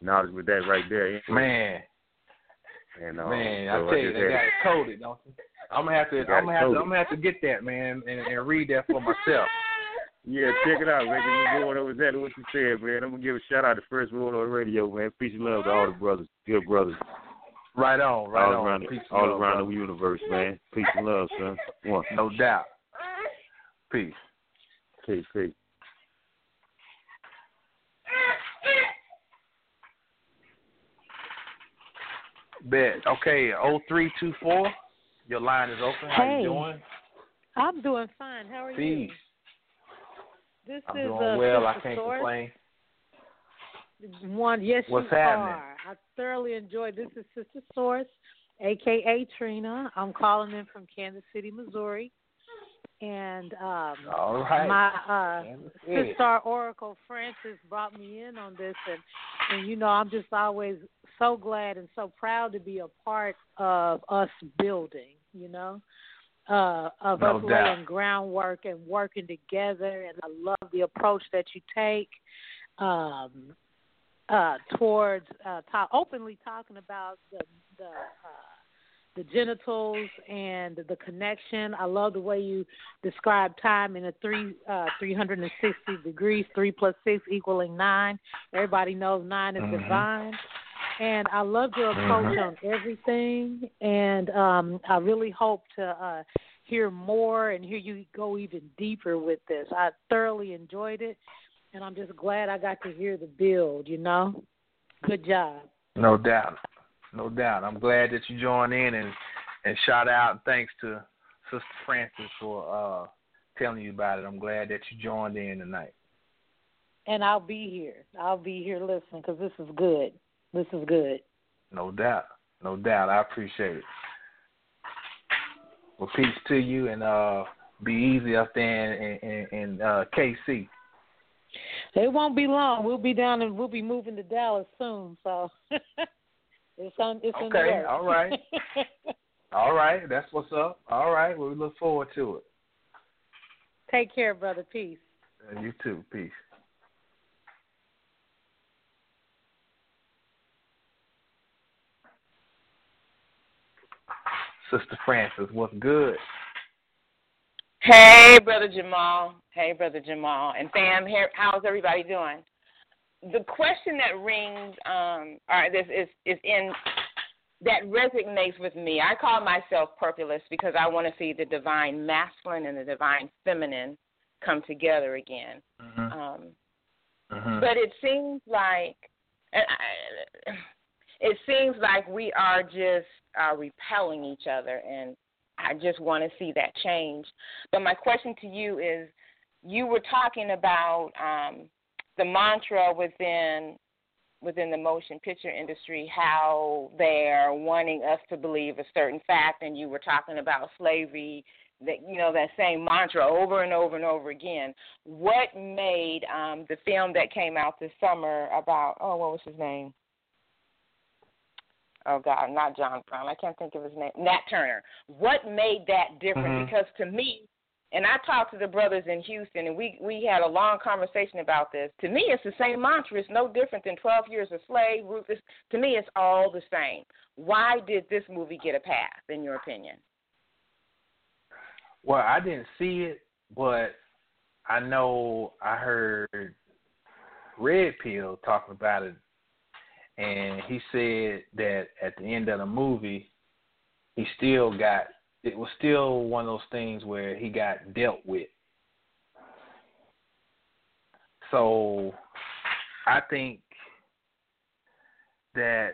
knowledge with that right there. Man, And, um, man, so I tell you, they got it coded, don't they? I'm gonna have to. I'm gonna have to. I'm gonna have to get that, man, and, and read that for myself. Yeah, check it out, man. You're going over exactly what you said, man. I'm gonna give a shout out to First World on the Radio, man. Peace and love to all the brothers, good brothers, Right on, right all on. around, Peace all love, around brother. the universe, man. Peace and love, son. One, No doubt. Peace. peace, peace. Bet. Okay, oh three two four. Your line is open. How Hey. you doing? I'm doing fine. How are you? Peace. This I'm is doing uh, well. I can't Source. complain. One, yes, What's you happening? are. I thoroughly enjoyed. This is Sister Source, aka Trina. I'm calling in from Kansas City, Missouri, and um, All right. my uh, sister Oracle Francis brought me in on this, and and you know I'm just always so glad and so proud to be a part of us building. You know. Uh, of No us doubt. laying groundwork and working together, and I love the approach that you take um, uh, towards uh, talk, openly talking about the the uh, the genitals and the connection. I love the way you describe time in a three uh, three hundred and sixty degrees, three plus six equaling nine. Everybody knows nine is Mhm. divine. And I love your approach Mhm. on everything, and um, I really hope to uh, hear more and hear you go even deeper with this. I thoroughly enjoyed it, and I'm just glad I got to hear the build. You know, good job. No doubt. No doubt. I'm glad that you joined in and and shout out and thanks to Sister Francis for uh telling you about it. I'm glad that you joined in tonight. And I'll be here. I'll be here listening because this is good. This is good. No doubt. No doubt. I appreciate it. Well, peace to you and uh be easy up there in in, in uh KC. It won't be long. We'll be down and we'll be moving to Dallas soon. So it's on. It's Okay, all right. All right, that's what's up. All right, well, we look forward to it. Take care, brother. Peace. And you too. Peace. Sister Francis, what's good? Hey, brother Jamal. Hey, brother Jamal. And fam, here, how's everybody doing? The question that rings, um, all right, this is is in that resonates with me. I call myself purposeless because I want to see the divine masculine and the divine feminine come together again. Mm-hmm. Um, Mm-hmm. but it seems like and I, it seems like we are just uh, repelling each other, and I just want to see that change. But my question to you is: you were talking about um, the mantra within within the motion picture industry, how they're wanting us to believe a certain fact, and you were talking about slavery that you know that same mantra over and over and over again. What made um, the film that came out this summer about oh what was his name? Oh God, not John Brown. I can't think of his name. Nat Turner. What made that different? Mhm. Because to me, and I talked to the brothers in Houston, and we we had a long conversation about this. To me, it's the same mantra. It's no different than Twelve Years a Slave. Ruthless. To me, it's all the same. Why did this movie get a pass, in your opinion? Well, I didn't see it, but I know I heard Red Pill talking about it, and he said that at the end of the movie, he still got it was still one of those things where he got dealt with. So I think that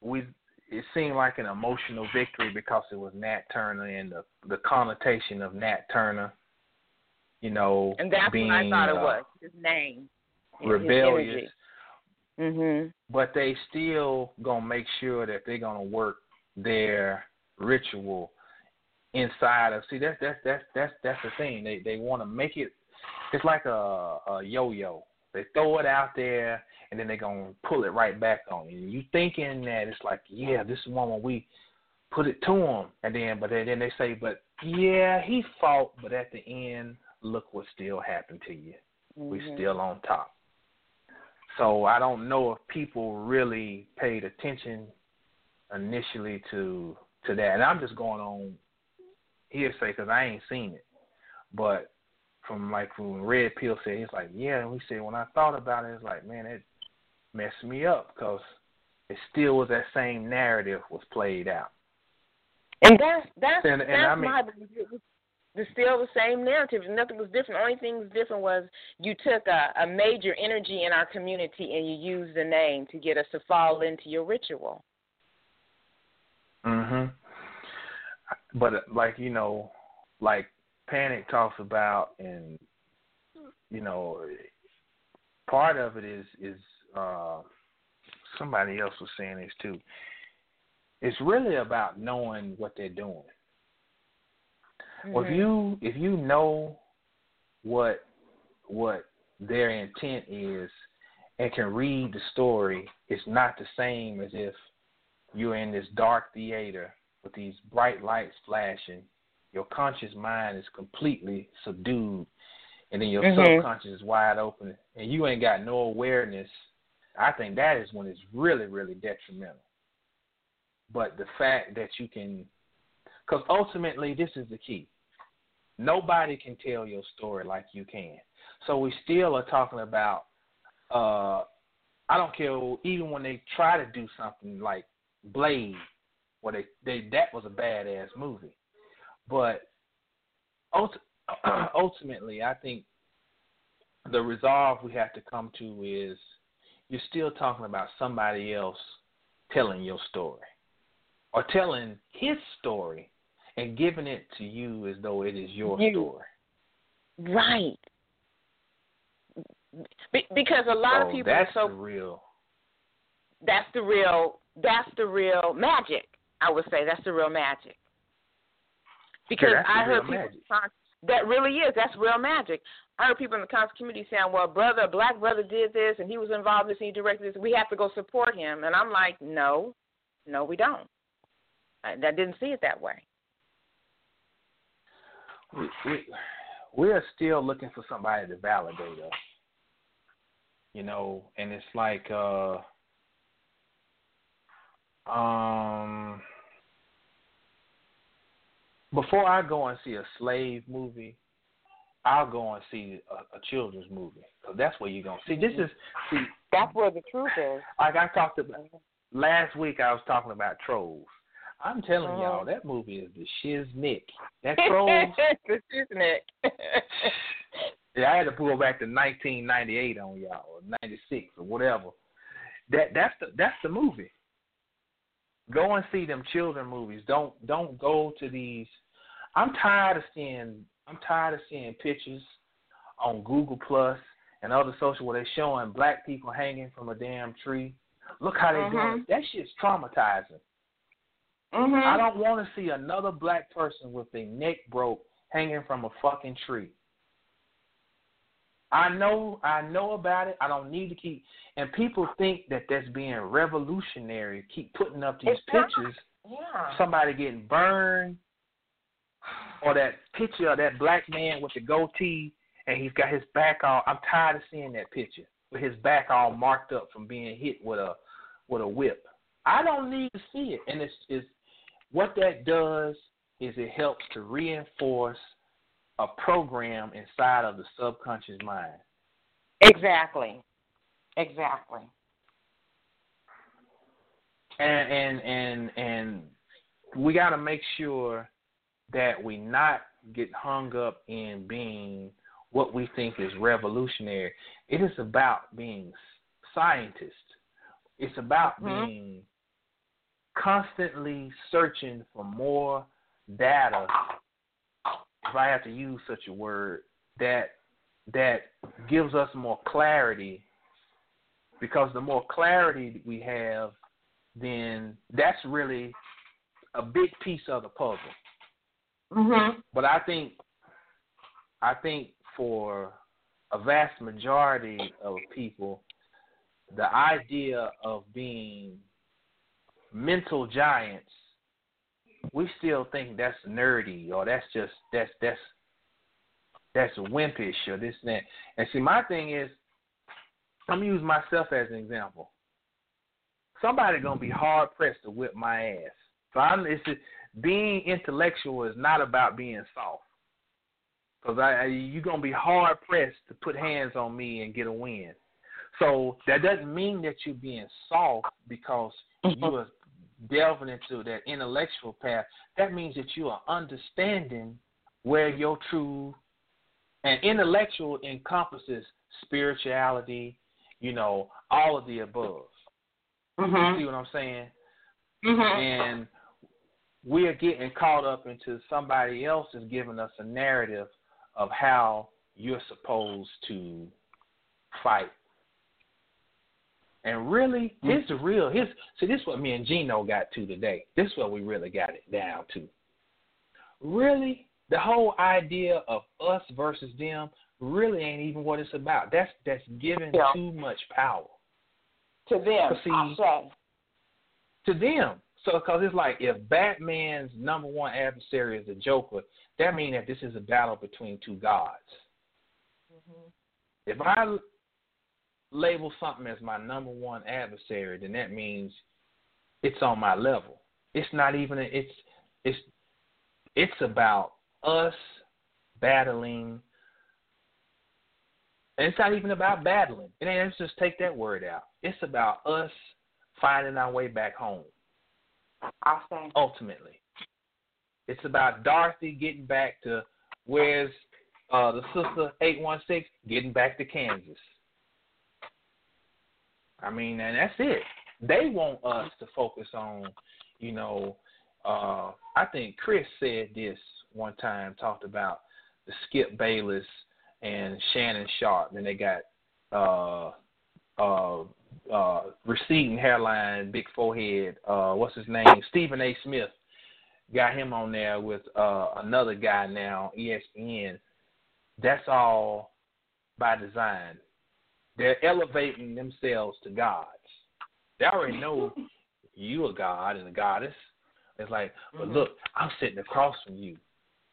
we it seemed like an emotional victory because it was Nat Turner and the the connotation of Nat Turner, you know, And that's being what I thought it uh, was. His name. rebellious. Mhm. But they still gonna make sure that they're gonna work their ritual inside of. See, that's that's that's that's that's the thing. They they want to make it. It's like a a yo-yo. They throw it out there and then they're gonna pull it right back on you. You thinking that it's like, yeah, this is one when we put it to him, and then but then, then they say, but yeah, he fought, but at the end, look what still happened to you. We Mhm. still on top. So I don't know if people really paid attention initially to to that, and I'm just going on hearsay because I ain't seen it. But from like from Red Pill said, he's like, yeah. And we said when I thought about it, it's like, man, it messed me up because it still was that same narrative was played out. And that's that's And- and that's I mean- my belief. It was the still the same narrative. Nothing was different. The only thing was different was you took a, a major energy in our community and you used the name to get us to fall into your ritual. Mhm. But like you know, like Panic talks about, and you know, part of it is is uh somebody else was saying this too. It's really about knowing what they're doing. Well, if you if you know what what their intent is and can read the story, it's not the same as if you're in this dark theater with these bright lights flashing. Your conscious mind is completely subdued, and then your Mhm. subconscious is wide open, and you ain't got no awareness. I think that is when it's really, really detrimental. But the fact that you can, because ultimately this is the key. Nobody can tell your story like you can. So we still are talking about. uh I don't care. Even when they try to do something like Blade, where they, they that was a badass movie, but ultimately, I think the resolve we have to come to is you're still talking about somebody else telling your story or telling his story and giving it to you as though it is your You. story. Right. Be- because a lot of oh, people that's are so the real. that's the real that's the real magic. I would say that's the real magic. Because the I heard people magic. that really is that's real magic. I heard people in the conscious community saying, "Well, brother, black brother did this, and he was involved in this, and he directed this. We have to go support him." And I'm like, "No, no, we don't. I, I didn't see it that way." We, we we're still looking for somebody to validate us. You know, and it's like uh um before I go and see a slave movie, I'll go and see a, a children's movie because that's where you're gonna see. This is see That's where the truth is. like I talked about last week. I was talking about trolls. I'm telling Uh-huh. y'all that movie is the shiznick. That trolls. isn't it? Yeah, I had to pull back to 1998 on y'all, or 96 or whatever. That that's the that's the movie. Go and see them children movies. Don't don't go to these. I'm tired of seeing I'm tired of seeing pictures on Google Plus and other social where they're showing black people hanging from a damn tree. Look how they doing Mhm. it. That shit's traumatizing. Mhm. I don't want to see another black person with their neck broke hanging from a fucking tree. I know, I know about it. I don't need to keep. And people think that that's being revolutionary. Keep putting up these It's not. pictures. Yeah. Somebody getting burned, or that picture of that black man with the goatee, and he's got his back all. I'm tired of seeing that picture with his back all marked up from being hit with a with a whip. I don't need to see it, and it's, it's what that does is it helps to reinforce a program inside of the subconscious mind. Exactly. Exactly. and and and and we got to make sure that we not get hung up in being what we think is revolutionary. It is about being scientists. It's about Mhm. being constantly searching for more data. If I have to use such a word, that that gives us more clarity because the more clarity we have, then that's really a big piece of the puzzle. Mhm. But I think, I think for a vast majority of people, the idea of being mental giants, we still think that's nerdy or that's just that's that's that's wimpish or this and that. And see, my thing is, I'm gonna use myself as an example. Somebody gonna be hard pressed to whip my ass. So I'm it's just, being intellectual is not about being soft. Cause I, I you're gonna be hard pressed to put hands on me and get a win. So that doesn't mean that you're being soft because you mm-hmm. are delving into that intellectual path. That means that you are understanding where your true and intellectual encompasses spirituality, you know, all of the above. You see what I'm saying? Mhm. And we are getting caught up into somebody else is giving us a narrative of how you're supposed to fight. And really, hmm. here's the real. Here's see, this is what me and Gino got to today. This is what we really got it down to. Really, the whole idea of us versus them really ain't even what it's about. That's that's giving Yeah. too much power To them, See- to them. So, because it's like if Batman's number one adversary is the Joker, that means that this is a battle between two gods. Mm-hmm. If I label something as my number one adversary, then that means it's on my level. It's not even. A, it's it's it's about us battling. And it's not even about battling. It ain't. Let's just take that word out. It's about us finding our way back home I say. ultimately. It's about Dorothy getting back to where's uh, the sister eight one six getting back to Kansas. I mean, and that's it. They want us to focus on, you know, uh, I think Chris said this one time, talked about the Skip Bayless and Shannon Sharpe, and they got uh uh uh receding hairline, big forehead, uh what's his name? Stephen A. Smith got him on there with uh another guy now, ESPN. That's all by design. They're elevating themselves to gods. They already know you a god and a goddess. It's like, but Mhm. look, I'm sitting across from you.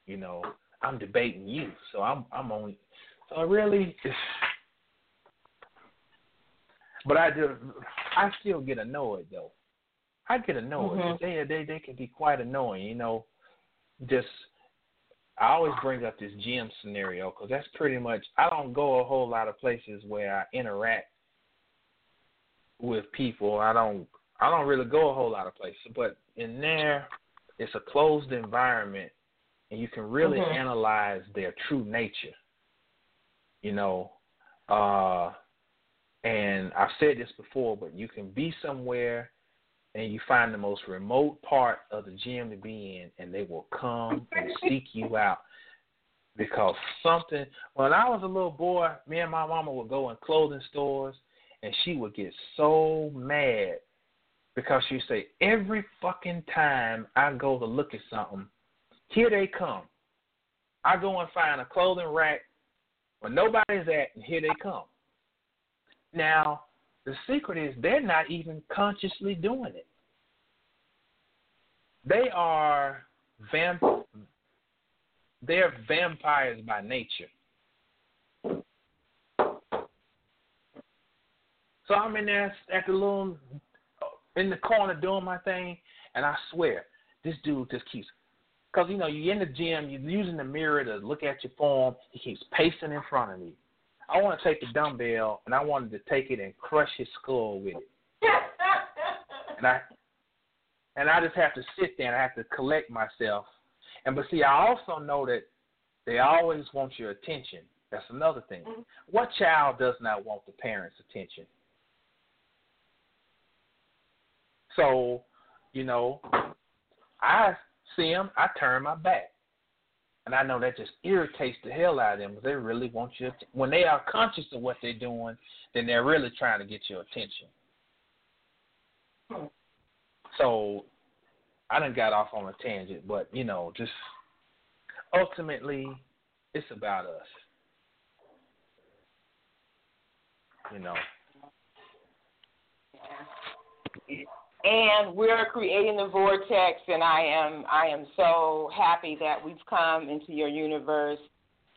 You know, I'm debating you, so I'm I'm on. So really, but I do. I still get annoyed though. I get annoyed. Mhm. They they they can be quite annoying. You know, just I always bring up this gym scenario because that's pretty much. I don't go a whole lot of places where I interact with people. I don't. I don't really go a whole lot of places, but in there, it's a closed environment, and you can really Mhm. analyze their true nature. You know, uh, and I've said this before, but you can be somewhere and you find the most remote part of the gym to be in, and they will come and seek you out because something. When I was a little boy, me and my mama would go in clothing stores, and she would get so mad Because you say, every fucking time I go to look at something, here they come. I go and find a clothing rack where nobody's at, and here they come. Now, the secret is they're not even consciously doing it. They are vamp they're vampires by nature. So I'm in there at the little in the corner doing my thing, and I swear this dude just keeps. Cause you know you're in the gym, you're using the mirror to look at your form. He keeps pacing in front of me. I want to take the dumbbell and I wanted to take it and crush his skull with it. and I and I just have to sit there and I have to collect myself. And but see, I also know that they always want your attention. That's another thing. Mm-hmm. What child does not want the parents' attention? So, you know, I see them, I turn my back. And I know that just irritates the hell out of them. They really want you. When they are conscious of what they're doing, then they're really trying to get your attention. So, I done got off on a tangent, but you know, just ultimately, it's about us. You know and we're creating the vortex and i am i am so happy that we've come into your universe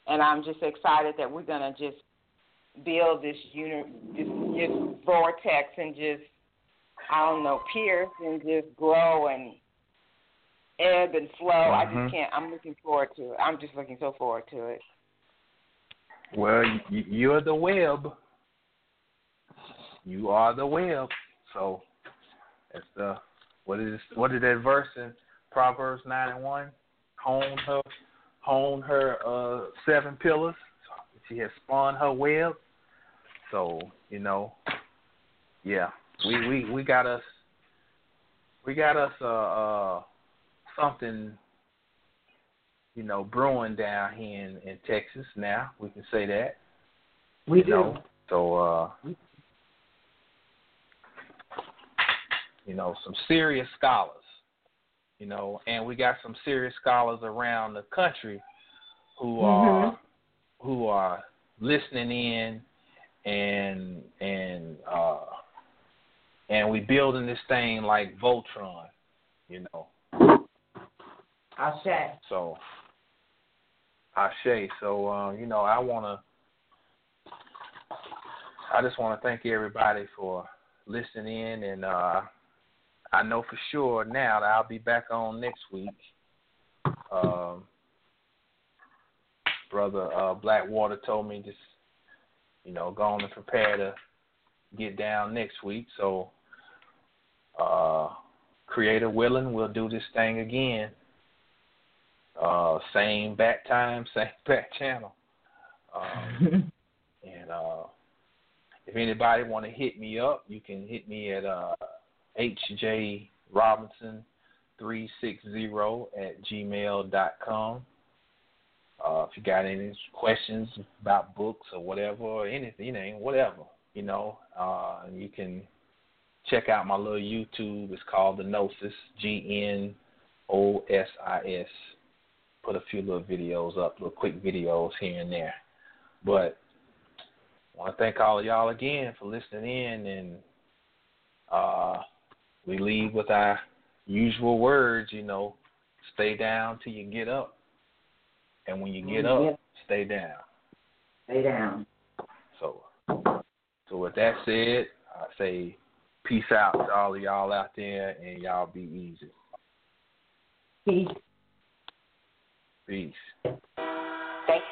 and i'm just excited that we're going to just build this uni this, this vortex and just i don't know pierce and just grow and ebb and flow mm-hmm. i just mm-hmm. can't i'm looking forward to it i'm just looking so forward to it well you're the web you are the web so it's the what is what is that verse in Proverbs nine and one? Hone her hone her uh seven pillars. She has spun her web. So, you know, yeah. We we, we got us we got us uh uh something you know, brewing down here in, in Texas now. We can say that. We you do. Know? So uh you know, some serious scholars, you know, and we got some serious scholars around the country who mm-hmm. are who are listening in and and uh and we building this thing like Voltron, you know. Ashe. So Ashe. So uh, you know, I wanna I just wanna thank everybody for listening in and uh I know for sure now that I'll be back on next week. Um, brother uh, Blackwater told me just, you know, go on and prepare to get down next week. So, uh, creator willing, we'll do this thing again. Uh, same back time, same back channel. Um, and uh, if anybody want to hit me up, you can hit me at uh, HJ Robinson three six zero at gmail dot com. Uh, if you got any questions about books or whatever or anything, you know, whatever, you know, uh, you can check out my little YouTube. It's called The Gnosis, G N O S I S. Put a few little videos up, little quick videos here and there. But I want to thank all of y'all again for listening in and uh, we leave with our usual words, you know, stay down till you get up. And when you get mm-hmm. up, stay down. Stay down. So so with that said, I say peace out to all of y'all out there and y'all be easy. Peace. Peace. Thank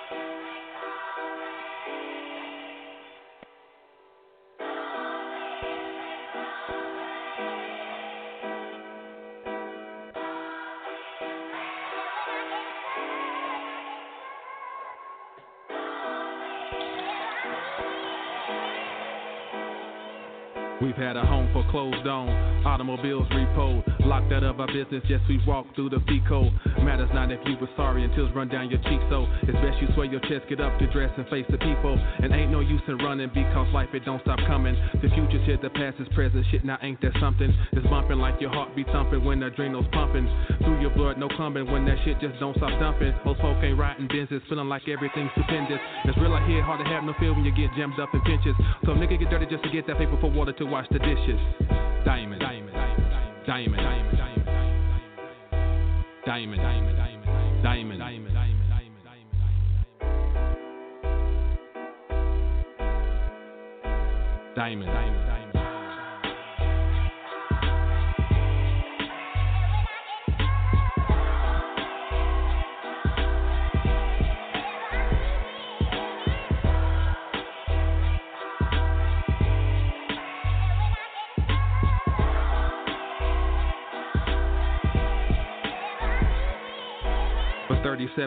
We've had a home foreclosed on, automobiles repoed. Locked out of our business, yes, we walked through the fee. Matters not if you were sorry until it's run down your cheek, so it's best you swear your chest, get up, get dressed, and face the people. And ain't no use in running because life, it don't stop coming. The future's here, the past is present. Shit, now ain't that something? It's bumping like your heart be thumping when the adrenals pumping. Through your blood, no clumping when that shit just don't stop dumping. Most folk ain't riding business, feeling like everything's stupendous. It's real out here, hard to have no feel when you get jammed up in pinches. So nigga get dirty just to get that paper for water to wash the dishes. Diamond, diamond, diamond, diamond, diamond, diamond, diamond, diamond. diamond.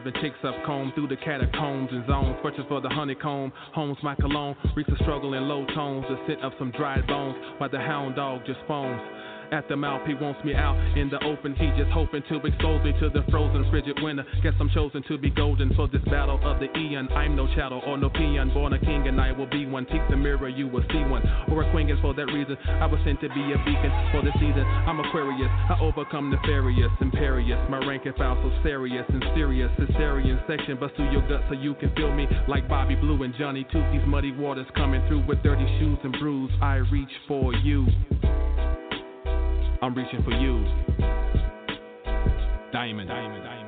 37 ticks up comb through the catacombs and zones, searching for the honeycomb. Homes my cologne, reeks of struggle in low tones, the scent of some dried bones, while the hound dog just foams. At the mouth, he wants me out in the open. He just hoping to expose me to the frozen, frigid winter. Guess I'm chosen to be golden for this battle of the eon. I'm no chattel or no peon, born a king, and I will be one. Peek the mirror, you will see one. Or a queen, and for that reason, I was sent to be a beacon for the season. I'm Aquarius, I overcome nefarious, imperious. My rank and file so serious and serious. Cesarean section, bust through your gut so you can feel me like Bobby Blue and Johnny Toot. These muddy waters coming through with dirty shoes and bruise. I reach for you. I'm reaching for you. Diamond, diamond, diamond.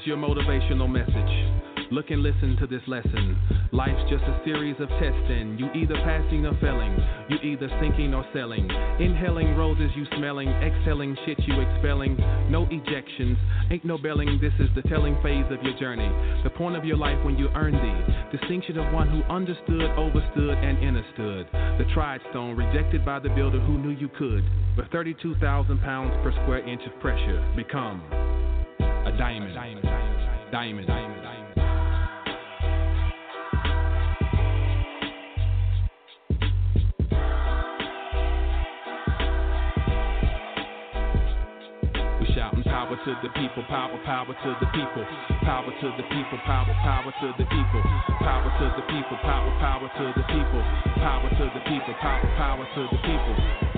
Is your motivational message. Look and listen to this lesson. Life's just a series of testing. You either passing or failing. You either sinking or selling. Inhaling roses you smelling. Exhaling shit you expelling. No ejections. Ain't no belling. This is the telling phase of your journey. The point of your life when you earn the distinction of one who understood, overstood, and understood. The tried stone rejected by the builder who knew you could. With 32,000 pounds per square inch of pressure, become a diamond. Diamond, diamond, diamond, diamond. Power to the people, power, power to the people, power to the people, power, power to the people, power to the people, power, power to the people, power to the people, power, power to the people.